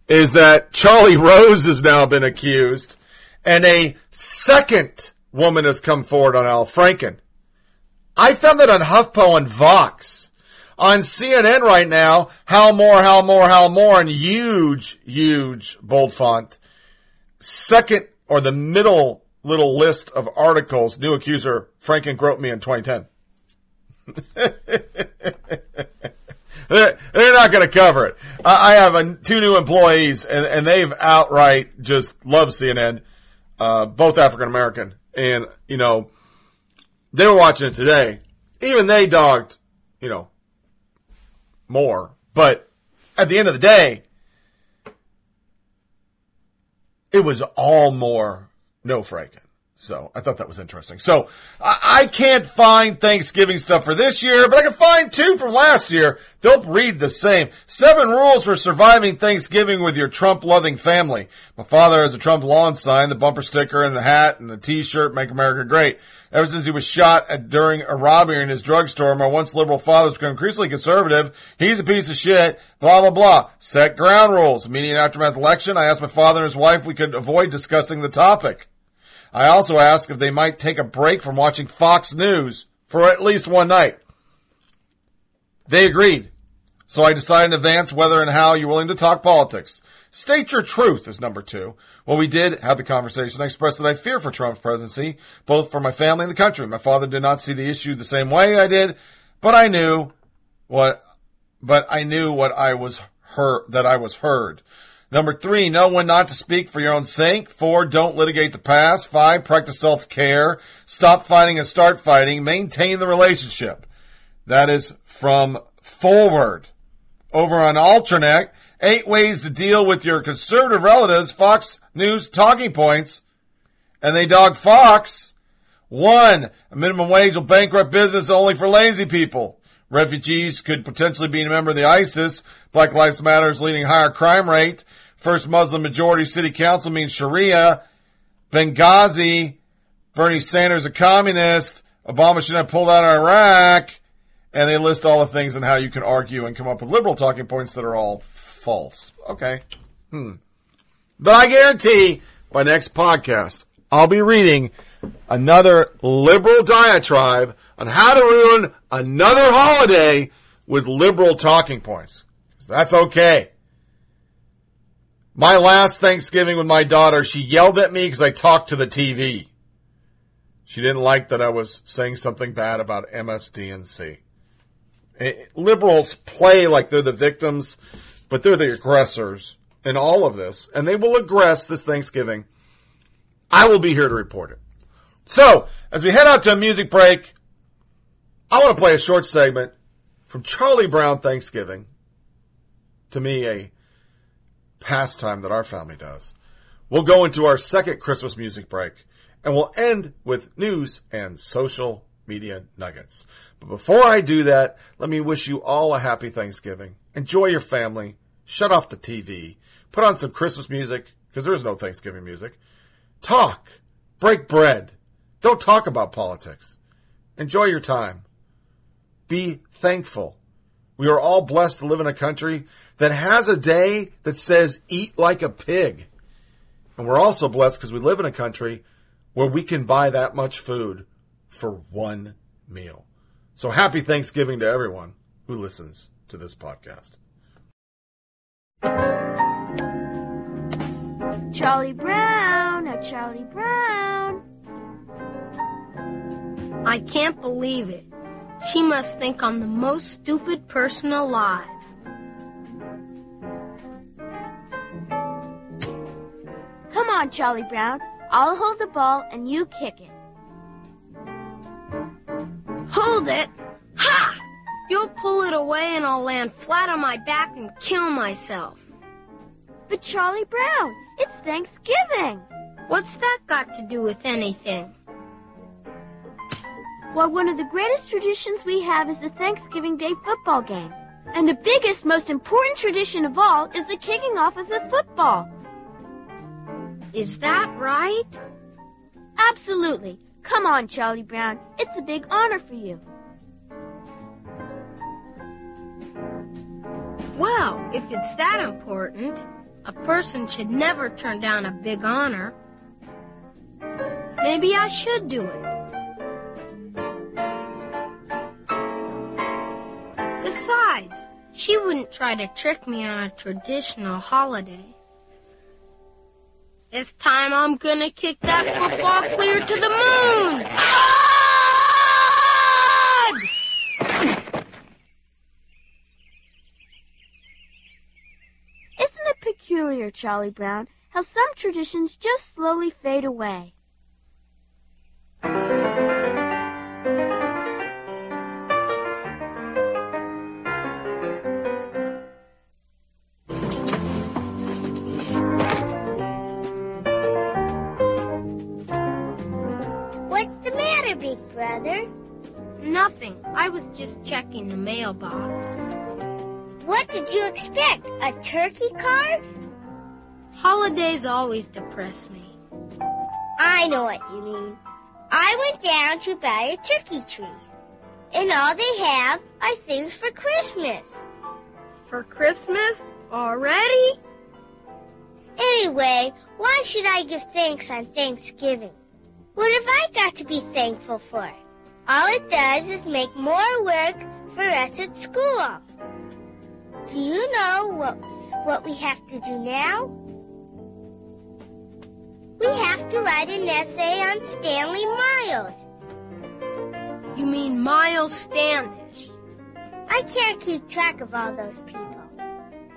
is that Charlie Rose has now been accused, and a second woman has come forward on Al Franken. I found that on HuffPo and Vox. On CNN right now, how more, how more, how more, and huge, huge bold font. Second or the middle little list of articles, new accuser Franken groped me in 2010. they're, not going to cover it. I, have a, two new employees, and, and they've outright just love CNN, uh, both African American, and you know they were watching it today. Even they dogged, you know, more. But at the end of the day, it was all more no Franken. So I thought that was interesting. So I, I can't find Thanksgiving stuff for this year, but I can find two from last year. They'll read the same. Seven rules for surviving Thanksgiving with your Trump loving family. My father has a Trump lawn sign, the bumper sticker and the hat and the t-shirt, make America great. Ever since he was shot at, during a robbery in his drugstore, my once liberal father's become increasingly conservative. He's a piece of shit. Blah blah blah. Set ground rules. Immediate aftermath election, I asked my father and his wife if we could avoid discussing the topic. I also asked if they might take a break from watching Fox News for at least one night. They agreed. So I decided in advance whether and how you're willing to talk politics. State your truth is number two. Well, we did have the conversation. I expressed that I fear for Trump's presidency, both for my family and the country. My father did not see the issue the same way I did, but I knew what, but I knew what I was heard, that I was heard. Number three, know when not to speak for your own sake. Four, don't litigate the past. Five, practice self-care. Stop fighting and start fighting. Maintain the relationship. That is from Forward. Over on AlterNet, eight ways to deal with your conservative relatives, Fox News talking points, and they dog Fox. One, a minimum wage will bankrupt business only for lazy people. Refugees could potentially be a member of the ISIS. Black Lives Matter is leading higher crime rate. First Muslim majority city council means Sharia. Benghazi. Bernie Sanders a communist. Obama should have pulled out of Iraq. And they list all the things and how you can argue and come up with liberal talking points that are all false. Okay. Hmm. But I guarantee by next podcast, I'll be reading another liberal diatribe on how to ruin another holiday with liberal talking points. That's okay. My last Thanksgiving with my daughter, she yelled at me because I talked to the TV. She didn't like that I was saying something bad about MSDNC. Eh, Liberals play like they're the victims, but they're the aggressors in all of this, and they will aggress this Thanksgiving. I will be here to report it. So, as we head out to a music break, I want to play a short segment from Charlie Brown Thanksgiving. To me, a pastime that our family does. We'll go into our second Christmas music break, and we'll end with news and social media nuggets. But before I do that, let me wish you all a happy Thanksgiving. Enjoy your family. Shut off the TV. Put on some Christmas music, because there is no Thanksgiving music. Talk. Break bread. Don't talk about politics. Enjoy your time. Be thankful. We are all blessed to live in a country that has a day that says eat like a pig. And we're also blessed because we live in a country where we can buy that much food for one meal. So happy Thanksgiving to everyone who listens to this podcast. Charlie Brown, oh Charlie Brown. I can't believe it. She must think I'm the most stupid person alive. Come on, Charlie Brown. I'll hold the ball and you kick it. Hold it! Ha! You'll pull it away and I'll land flat on my back and kill myself. But Charlie Brown, it's Thanksgiving. What's that got to do with anything? Why, one of the greatest traditions we have is the Thanksgiving Day football game. And the biggest, most important tradition of all is the kicking off of the football. Is that right? Absolutely. Come on, Charlie Brown. It's a big honor for you. Well, if it's that important, a person should never turn down a big honor. Maybe I should do it. Besides, she wouldn't try to trick me on a traditional holiday. This time I'm gonna kick that football clear to the moon! Isn't it peculiar, Charlie Brown, how some traditions just slowly fade away? Big brother? Nothing. I was just checking the mailbox. What did you expect? A turkey card? Holidays always depress me. I know what you mean. I went down to buy a turkey tree. And all they have are things for Christmas. For Christmas? Already? Anyway, why should I give thanks on Thanksgiving? What have I got to be thankful for? All it does is make more work for us at school. Do you know what, what we have to do now? We have to write an essay on Stanley Miles. You mean Miles Standish? I can't keep track of all those people.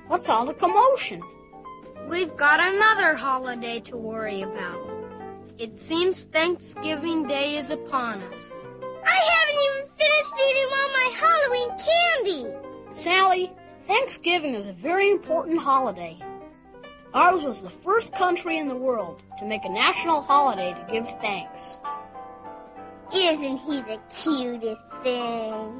What's all the commotion? We've got another holiday to worry about. It seems Thanksgiving Day is upon us. I haven't even finished eating all my Halloween candy. Sally, Thanksgiving is a very important holiday. Ours was the first country in the world to make a national holiday to give thanks. Isn't he the cutest thing?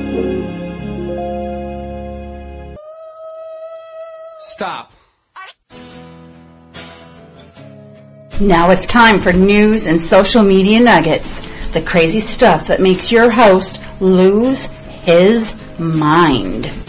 Now it's time for news and social media nuggets. The crazy stuff that makes your host lose his mind.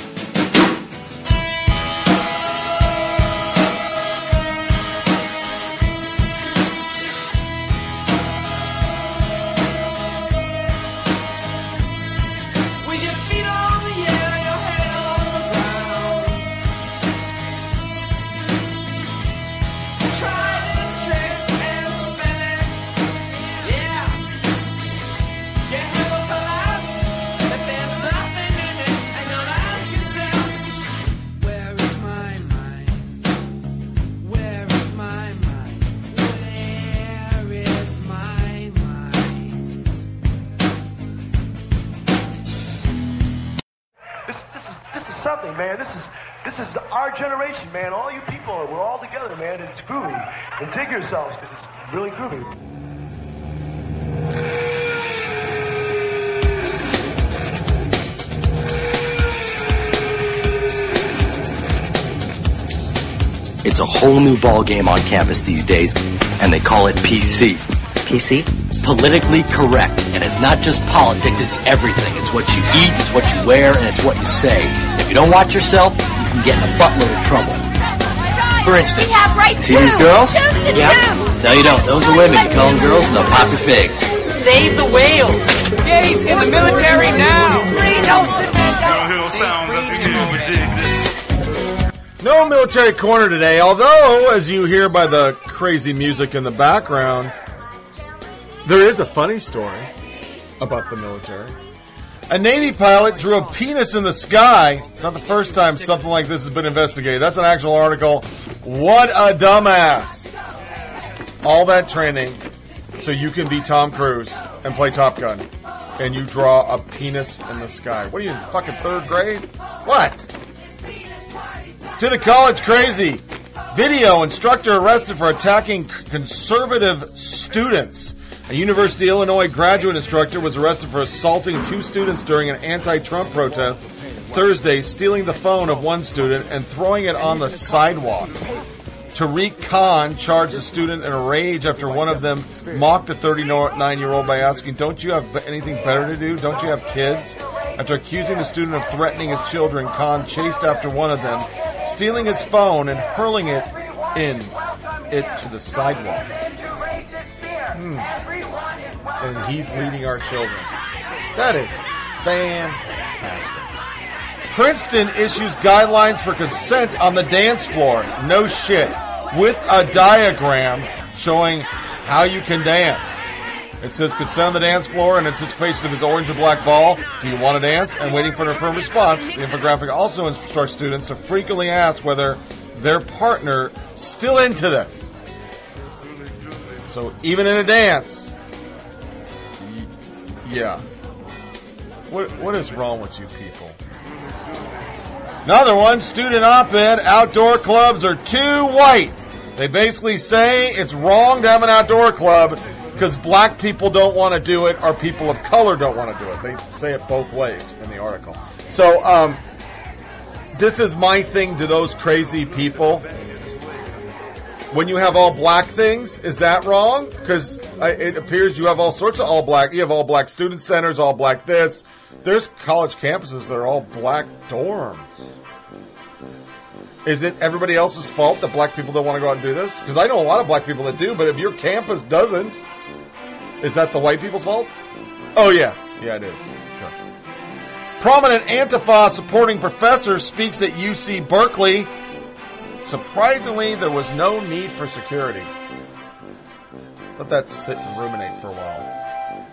Whole new ball game on campus these days, and they call it PC. PC? Politically correct. And it's not just politics, it's everything. It's what you eat, it's what you wear, and it's what you say. If you don't watch yourself, you can get in a buttload of trouble. For instance, We have rights see too. these girls? Choose yeah. No, you don't. Those are women. You call them girls, and they'll pop your figs. Save the whales. Gays in the military now. Free No military corner today, although, as you hear by the crazy music in the background, there is a funny story about the military. A Navy pilot drew a penis in the sky. It's not the first time something like this has been investigated. That's an actual article. What a dumbass. All that training so you can be Tom Cruise and play Top Gun. And you draw a penis in the sky. What are you in fucking third grade? What? To the college crazy. Video instructor arrested for attacking conservative students. A University of Illinois graduate instructor was arrested for assaulting two students during an anti-Trump protest Thursday, stealing the phone of one student and throwing it on the sidewalk. Tariq Khan charged a student in a rage after one of them mocked the 39 year old by asking, Don't you have anything better to do? Don't you have kids? After accusing the student of threatening his children, Khan chased after one of them, stealing his phone and hurling it in it to the sidewalk. Hmm. And he's leading our children. That is fantastic. Princeton issues guidelines for consent on the dance floor. No shit. With a diagram showing how you can dance. It says consent on the dance floor in anticipation of his orange and black ball. Do you want to dance? And waiting for an affirmative response. The infographic also instructs students to frequently ask whether their partner still into this. So even in a dance, yeah. What what is wrong with you people? Another one, student op-ed, outdoor clubs are too white. They basically say it's wrong to have an outdoor club because black people don't want to do it or people of color don't want to do it. They say it both ways in the article. So, um, this is my thing to those crazy people. When you have all black things, is that wrong? Because uh, it appears you have all sorts of all black. You have all black student centers, all black this. There's college campuses that are all black dorms. Is it everybody else's fault that black people don't want to go out and do this? Because I know a lot of black people that do, but if your campus doesn't, is that the white people's fault? Oh, yeah. Yeah, it is. Sure. Prominent Antifa supporting professor speaks at UC Berkeley. Surprisingly, there was no need for security. Let that sit and ruminate for a while.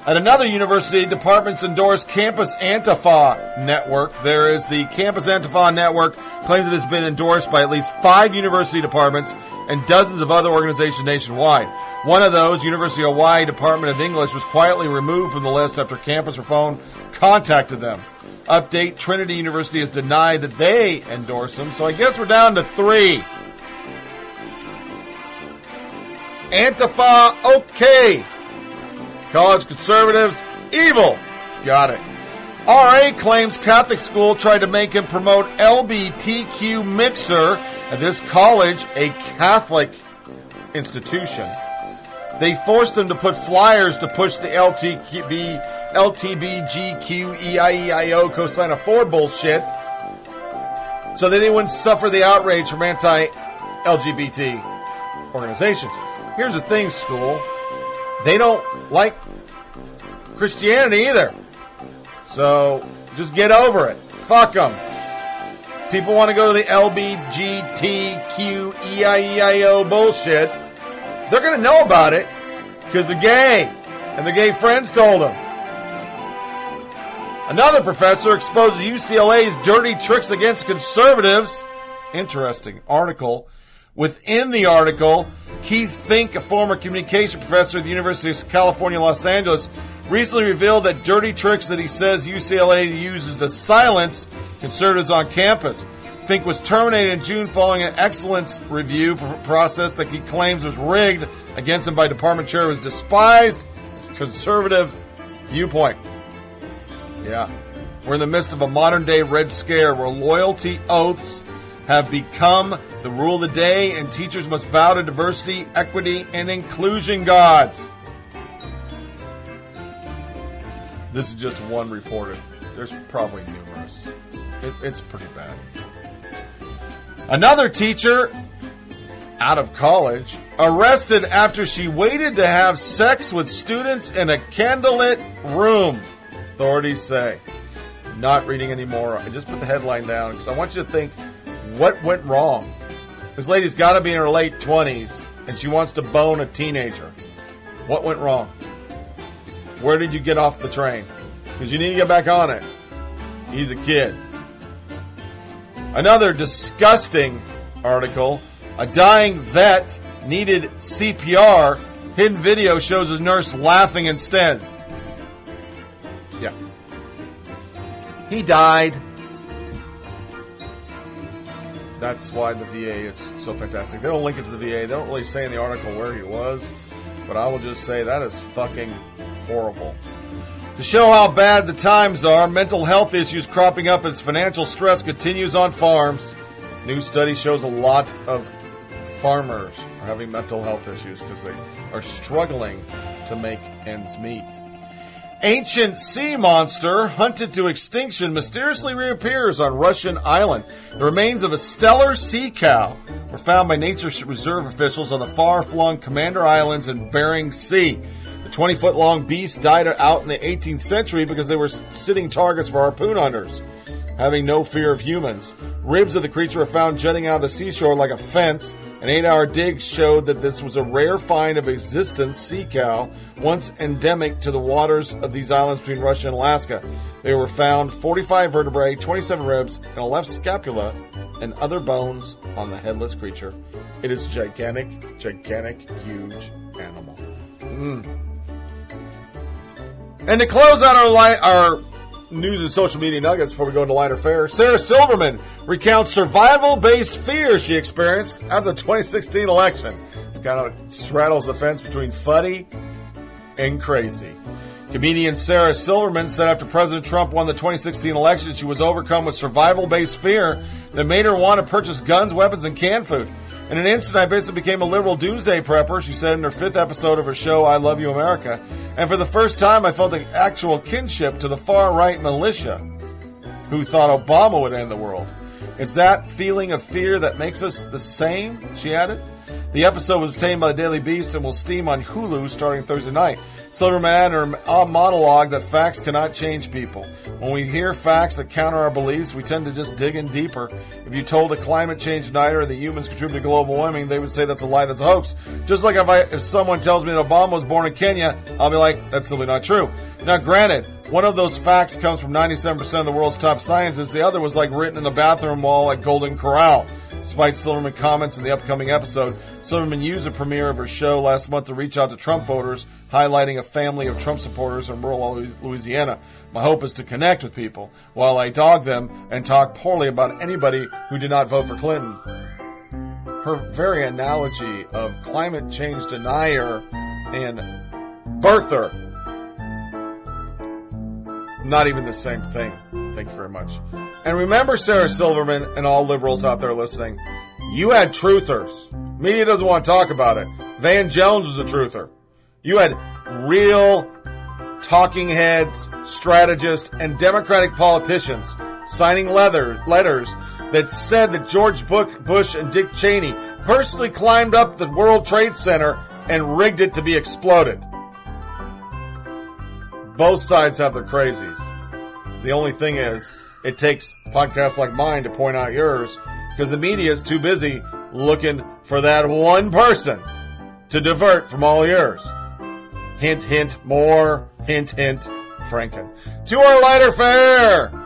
At another university, departments endorse Campus Antifa Network. There is the Campus Antifa Network claims it has been endorsed by at least five university departments and dozens of other organizations nationwide. One of those, University of Hawaii Department of English, was quietly removed from the list after Campus Reform contacted them. Update, Trinity University has denied that they endorse them, so I guess we're down to three. Antifa, okay. College conservatives, evil. Got it. RA claims Catholic school tried to make him promote LBTQ mixer at this college, a Catholic institution. They forced them to put flyers to push the LTB, LTBGQEIEIO cosine of 4 bullshit so that they wouldn't suffer the outrage from anti-LGBT organizations. Here's the thing, school. They don't like Christianity either. So just get over it. Fuck them. People want to go to the LBGTQEIEIO bullshit. They're going to know about it because they're gay and their gay friends told them. Another professor exposes UCLA's dirty tricks against conservatives. Interesting article. Within the article, Keith Fink, a former communication professor at the University of California, Los Angeles, recently revealed that dirty tricks that he says UCLA uses to silence conservatives on campus. Fink was terminated in June following an excellence review process that he claims was rigged against him by department chair who despised his conservative viewpoint. Yeah. We're in the midst of a modern day Red Scare where loyalty oaths have become the rule of the day and teachers must bow to diversity, equity, and inclusion gods. This is just one reported. There's probably numerous. It, it's pretty bad. Another teacher out of college arrested after she waited to have sex with students in a candlelit room. Authorities say. Not reading anymore. I just put the headline down because I want you to think what went wrong. This lady's got to be in her late 20s and she wants to bone a teenager. What went wrong? Where did you get off the train? Because you need to get back on it. He's a kid. Another disgusting article. A dying vet needed CPR. Hidden video shows a nurse laughing instead. He died. That's why the VA is so fantastic. They don't link it to the VA. They don't really say in the article where he was, but I will just say that is fucking horrible. To show how bad the times are, mental health issues cropping up as financial stress continues on farms. New study shows a lot of farmers are having mental health issues because they are struggling to make ends meet. Ancient sea monster hunted to extinction mysteriously reappears on Russian island. The remains of a stellar sea cow were found by nature reserve officials on the far-flung Commander Islands in Bering Sea. The 20-foot long beast died out in the 18th century because they were sitting targets for harpoon hunters, having no fear of humans. Ribs of the creature were found jutting out of the seashore like a fence. An eight-hour dig showed that this was a rare find of existence sea cow, once endemic to the waters of these islands between Russia and Alaska. They were found 45 vertebrae, 27 ribs, and a left scapula, and other bones on the headless creature. It is a gigantic, gigantic, huge animal. Mm. And to close out our li- our news and social media nuggets before we go into lighter fare, Sarah Silverman recounts survival-based fear she experienced after the 2016 election. It kind of straddles the fence between funny and crazy. Comedian Sarah Silverman said after President Trump won the 2016 election, she was overcome with survival-based fear that made her want to purchase guns, weapons, and canned food. In an instant, I basically became a liberal doomsday prepper, she said in her fifth episode of her show, I Love You America. And for the first time, I felt an actual kinship to the far right militia who thought Obama would end the world. It's that feeling of fear that makes us the same, she added. The episode was obtained by the Daily Beast and will steam on Hulu starting Thursday night. Silverman added her monologue that facts cannot change people. When we hear facts that counter our beliefs, we tend to just dig in deeper. If you told a climate change denier that humans contribute to global warming, they would say that's a lie, that's a hoax. Just like if I, if someone tells me that Obama was born in Kenya, I'll be like, that's simply not true. Now, granted, one of those facts comes from 97% of the world's top scientists. The other was like written in the bathroom wall at Golden Corral. Despite Silverman comments in the upcoming episode, Silverman used the premiere of her show last month to reach out to Trump voters, highlighting a family of Trump supporters in rural Louisiana. My hope is to connect with people while I dog them and talk poorly about anybody who did not vote for Clinton. Her very analogy of climate change denier and birther, not even the same thing. Thank you very much. And remember, Sarah Silverman and all liberals out there listening, you had truthers. Media doesn't want to talk about it. Van Jones was a truther. You had real talking heads, strategists, and Democratic politicians signing leather, letters that said that George Bush and Dick Cheney personally climbed up the World Trade Center and rigged it to be exploded. Both sides have their crazies. The only thing is, it takes podcasts like mine to point out yours because the media is too busy looking for that one person to divert from all yours. Hint, hint, more. Hint, hint, Franken. To our lighter fare!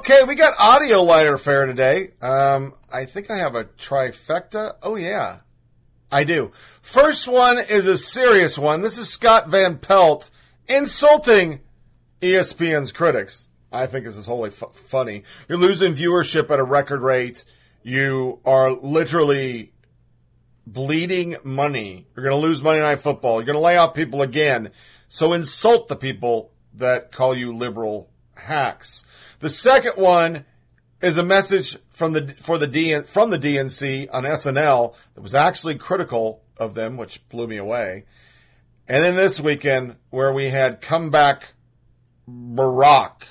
Okay, we got audio lighter fare today. Um, I think I have a trifecta. Oh yeah, I do. First one is a serious one. This is Scott Van Pelt insulting ESPN's critics. I think this is wholly f- funny. You're losing viewership at a record rate. You are literally bleeding money. You're going to lose Monday Night Football. You're going to lay off people again. So insult the people that call you liberal hacks. The second one is a message from the for the DN, from the DNC on SNL that was actually critical of them, which blew me away. And then this weekend, where we had comeback Barack,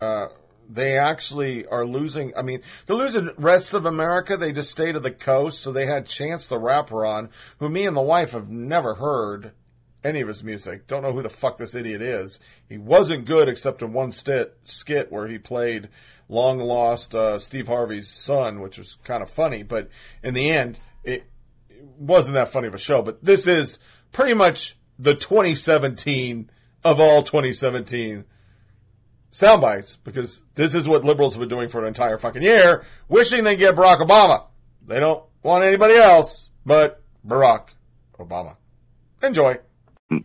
uh, they actually are losing. I mean, they're losing rest of America. They just stayed to the coast, so they had Chance the Rapper on, who me and the wife have never heard any of his music. Don't know who the fuck this idiot is. He wasn't good except in one stit, skit where he played long lost uh, Steve Harvey's son, which was kind of funny. But in the end, it, it wasn't that funny of a show. But this is pretty much the 2017 of all 2017 sound bites because this is what liberals have been doing for an entire fucking year, wishing they get Barack Obama. They don't want anybody else but Barack Obama. Enjoy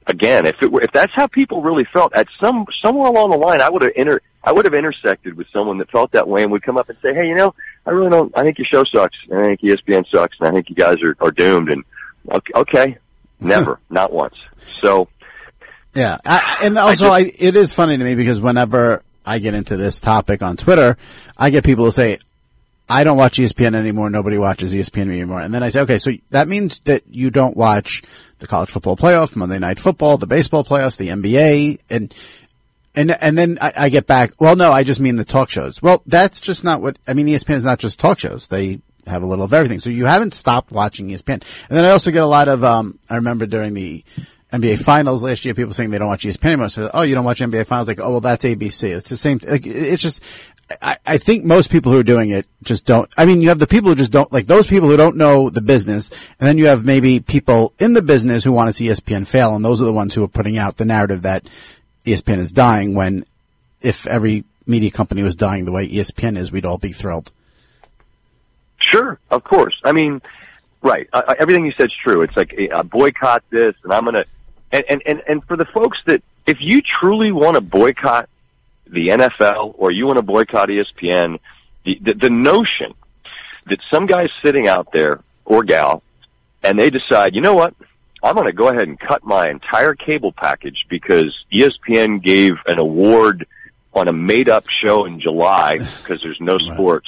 again, if it were, if that's how people really felt, at some somewhere along the line, I would have inter I would have intersected with someone that felt that way and would come up and say, "Hey, you know, I really don't. I think your show sucks. And I think ESPN sucks. And I think you guys are are doomed." And okay, okay hmm. never, not once. So Yeah, I, and also I, it is funny to me because whenever I get into this topic on Twitter, I get people who say, "I don't watch ESPN anymore. Nobody watches ESPN anymore." And then I say, "Okay, so that means that you don't watch the college football playoff, Monday Night Football, the baseball playoffs, the NBA, and." And and then I, I get back. Well, no, I just mean the talk shows. Well, that's just not what I mean. ESPN is not just talk shows. They have a little of everything. So you haven't stopped watching ESPN. And then I also get a lot of. Um, I remember during the NBA Finals last year, people saying they don't watch ESPN anymore. So, oh, you don't watch NBA Finals? Like, oh, well, that's ABC. It's the same. Like, it's just. I, I think most people who are doing it just don't. I mean, you have the people who just don't like those people who don't know the business, and then you have maybe people in the business who want to see ESPN fail, and those are the ones who are putting out the narrative that ESPN is dying. When if every media company was dying the way ESPN is, we'd all be thrilled. Sure, of course. I mean, right. Uh, everything you said's true. It's like uh, boycott this, and I'm gonna. And, and and and for the folks that, if you truly want to boycott the NFL or you want to boycott ESPN, the, the the notion that some guy's sitting out there or gal, and they decide, you know what, I'm going to go ahead and cut my entire cable package because ESPN gave an award on a made up show in July because there's no sports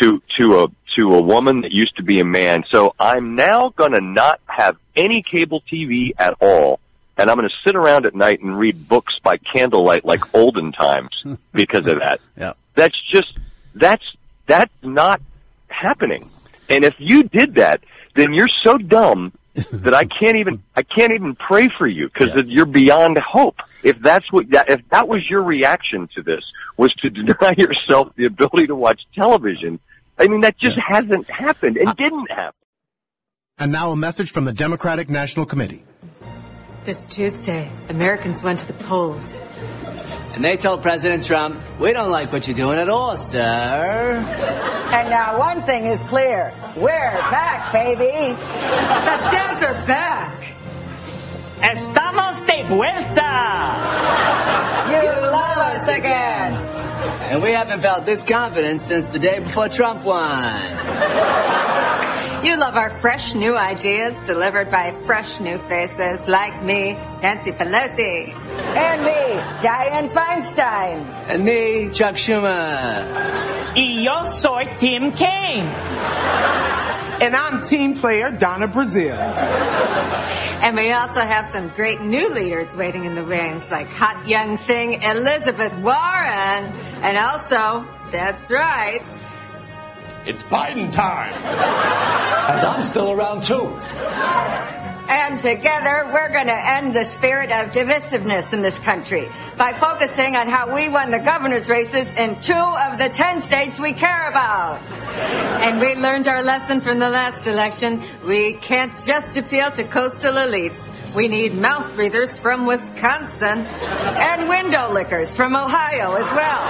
to to a to a woman that used to be a man. So I'm now going to not have any cable TV at all. And I'm going to sit around at night and read books by candlelight like olden times because of that. Yeah. That's just, that's, that's not happening. And if you did that, then you're so dumb that I can't even, I can't even pray for you because you're beyond hope. If that's what, that, if that was your reaction to this, was to deny yourself the ability to watch television, I mean, that just hasn't happened and didn't happen. And now a message from the Democratic National Committee. This Tuesday, Americans went to the polls. And they told President Trump, we don't like what you're doing at all, sir. And now one thing is clear. We're back, baby. The Dems are back. Estamos de vuelta. You love us again. And we haven't felt this confident since the day before Trump won. You love our fresh new ideas delivered by fresh new faces like me, Nancy Pelosi. And me, Diane Feinstein. And me, Chuck Schumer. Y yo soy Tim Kaine. And I'm team player Donna Brazile. And we also have some great new leaders waiting in the wings, like hot young thing Elizabeth Warren. And also, that's right, It's Biden time. and I'm still around too. And together, we're going to end the spirit of divisiveness in this country by focusing on how we won the governor's races in two of the ten states we care about. And we learned our lesson from the last election. We can't just appeal to coastal elites. We need mouth breathers from Wisconsin and window lickers from Ohio as well.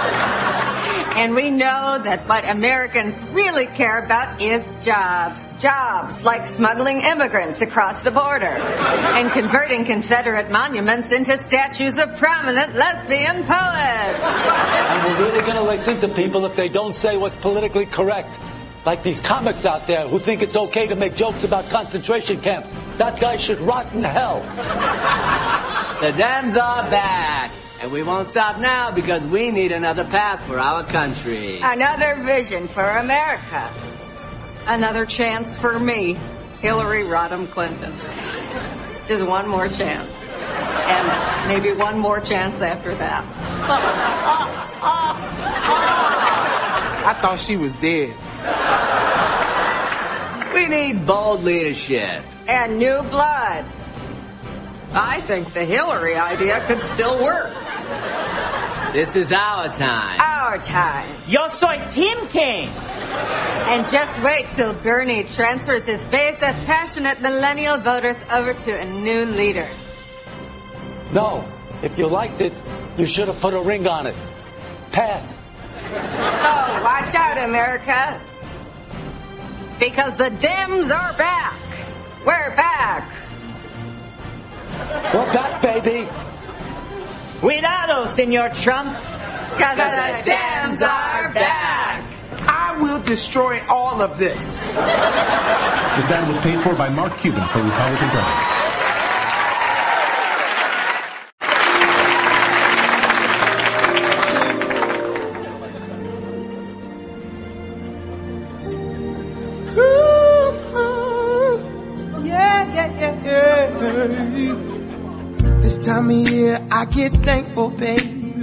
And we know that what Americans really care about is jobs. Jobs like smuggling immigrants across the border and converting Confederate monuments into statues of prominent lesbian poets. And we're really going to listen to people if they don't say what's politically correct. Like these comics out there who think it's okay to make jokes about concentration camps. That guy should rot in hell. The Dems are back. And we won't stop now because we need another path for our country. Another vision for America. Another chance for me, Hillary Rodham Clinton. Just one more chance. And maybe one more chance after that. I thought she was dead. We need bold leadership. And new blood. I think the Hillary idea could still work. This is our time. Our time. Yo soy Tim King. And just wait till Bernie transfers his base of passionate millennial voters over to a new leader. No, if you liked it, you should have put a ring on it. Pass. So watch out, America. Because the Dems are back. We're back. We're back, baby. Cuidado, Senor Trump. Because the Dems are back. I will destroy all of this. This ad was paid for by Mark Cuban for Republican President. I get thankful, baby.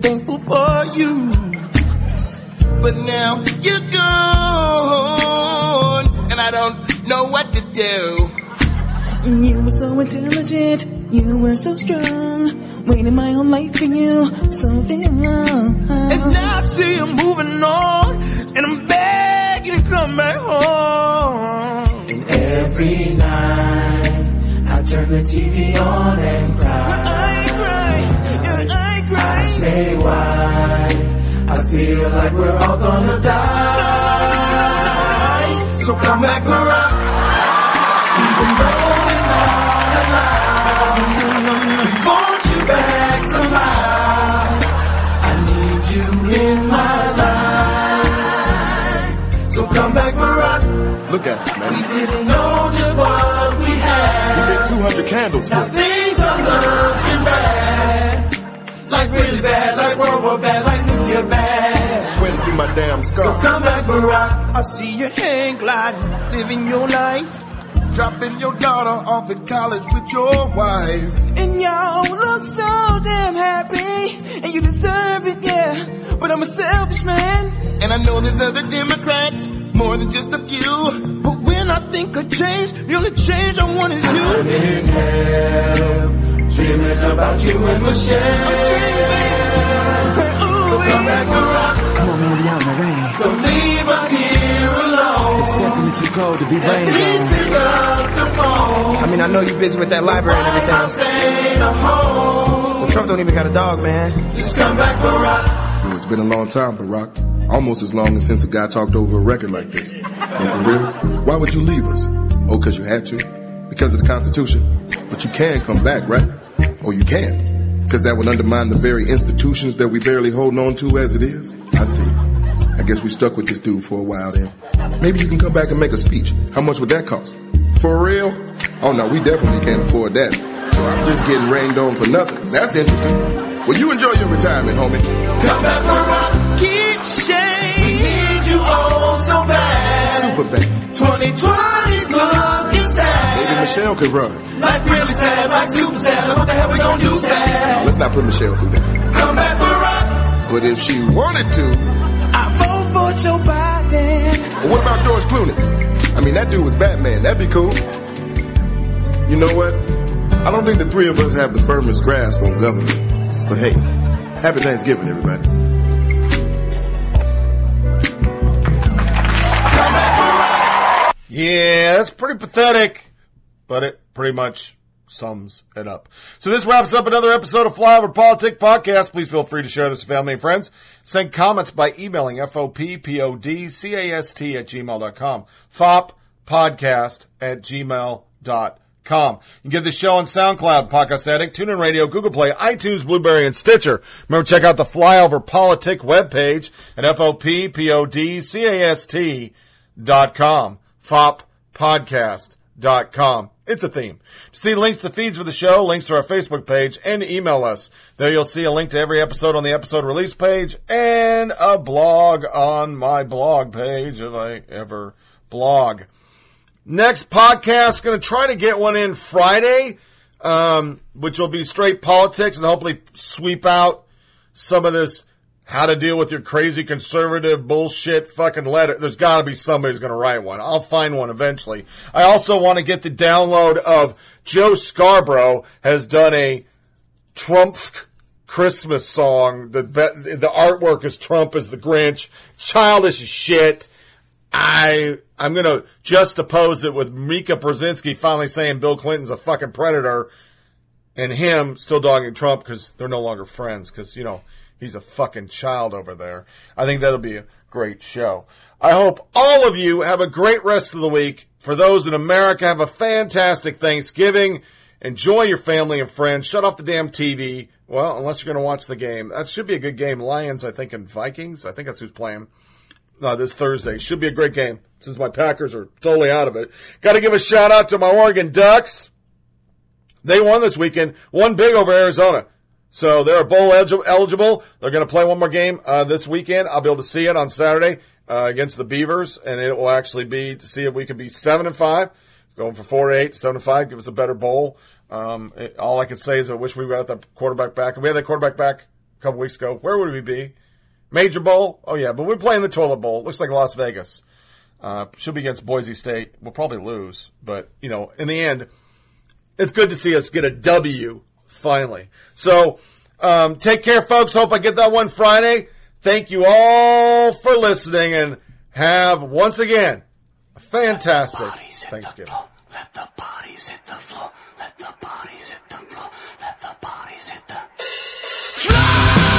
Thankful for you. But now you're gone, and I don't know what to do. You were so intelligent, you were so strong. Waiting my whole life for you, something wrong. And now I see you moving on, and I'm begging to come turn the TV on and cry. I cry, and I cry. I say why? I feel like we're all gonna die. So come back around. Even though it's not allowed, we want you back somehow. I need you in my life. So come back around. Look at us, 200 candles Now it. things are looking bad. Like really bad, like World War bad, like nuclear bad. Sweating through my damn So come back, Barack. I see your hand gliding, living your life. Dropping your daughter off at college with your wife. And y'all look so damn happy, and you deserve it, yeah. But I'm a selfish man. And I know there's other Democrats, more than just a few. But when I think of change, the only change I want is you. I'm in hell, dreaming about you and Michelle. So come back, Barack. Come on, man, we out in the rain. Don't leave us here alone. It's definitely too cold to be rain Please gone. pick up the phone. I mean, I know you're busy with that library and I'll everything. say the home. Well, Trump don't even got a dog, man. Just come back, Barack. Been a long time, Barack. Almost as long as since a guy talked over a record like this. And for real, why would you leave us? Oh, because you had to? Because of the Constitution? But you can come back, right? Or you can't? Because that would undermine the very institutions that we barely holding on to as it is? I see. I guess we stuck with this dude for a while then. Maybe you can come back and make a speech. How much would that cost? For real? Oh no, we definitely can't afford that. So I'm just getting rained on for nothing. That's interesting. Well, you enjoy your retirement, homie. Come back, Barack. Keep We need you all so bad. Super bad. 2020's looking sad. Maybe Michelle could run. Like really sad, like super sad. What the hell we gonna do sad? Let's not put Michelle through that. Come back, Barack. But if she wanted to, I vote for Joe Biden. well, what about George Clooney? I mean, that dude was Batman. That'd be cool. You know what? I don't think the three of us have the firmest grasp on government. But hey, happy Thanksgiving, everybody. Yeah, that's pretty pathetic, but it pretty much sums it up. So this wraps up another episode of Flyover Politic Podcast. Please feel free to share this with family and friends. Send comments by emailing FOPPODCAST at gmail.com. FOP podcast at gmail.com. You can get the show on SoundCloud, Podcast Addict, TuneIn Radio, Google Play, iTunes, Blubrry, and Stitcher. Remember, check out the Flyover Politic webpage at FOPPODCAST.com. FOPpodcast.com. It's a theme. To see links to feeds for the show, links to our Facebook page, and email us. There you'll see a link to every episode on the episode release page and a blog on my blog page if I ever blog. Next podcast, going to try to get one in Friday, um, which will be straight politics and hopefully sweep out some of this how to deal with your crazy conservative bullshit fucking letter. There's got to be somebody who's going to write one. I'll find one eventually. I also want to get the download of Joe Scarborough has done a Trump Christmas song. The the artwork is Trump as the Grinch. Childish shit. I I'm gonna just oppose it with Mika Brzezinski finally saying Bill Clinton's a fucking predator, and him still dogging Trump because they're no longer friends because you know he's a fucking child over there. I think that'll be a great show. I hope all of you have a great rest of the week. For those in America, have a fantastic Thanksgiving. Enjoy your family and friends. Shut off the damn TV. Well, unless you're going to watch the game. That should be a good game. Lions, I think, and Vikings. I think that's who's playing uh, this Thursday. Should be a great game since my Packers are totally out of it. Got to give a shout out to my Oregon Ducks. They won this weekend. one big over Arizona. So they're bowl eligible. They're going to play one more game uh, this weekend. I'll be able to see it on Saturday uh, against the Beavers, and it will actually be to see if we can be seven and five going for four to eight, seven to five. Give us a better bowl. Um, it- all I can say is I wish we got the quarterback back. We had that quarterback back a couple weeks ago, where would we be? Major Bowl? Oh, yeah, but we're playing the Toilet Bowl. Looks like Las Vegas. Uh, she'll be against Boise State. We'll probably lose, but, you know, in the end, it's good to see us get a W finally. So, um, take care, folks. Hope I get that one Friday. Thank you all for listening and have once again a fantastic Thanksgiving. Let the bodies hit the floor. Let the bodies hit the floor. Let the bodies hit the floor.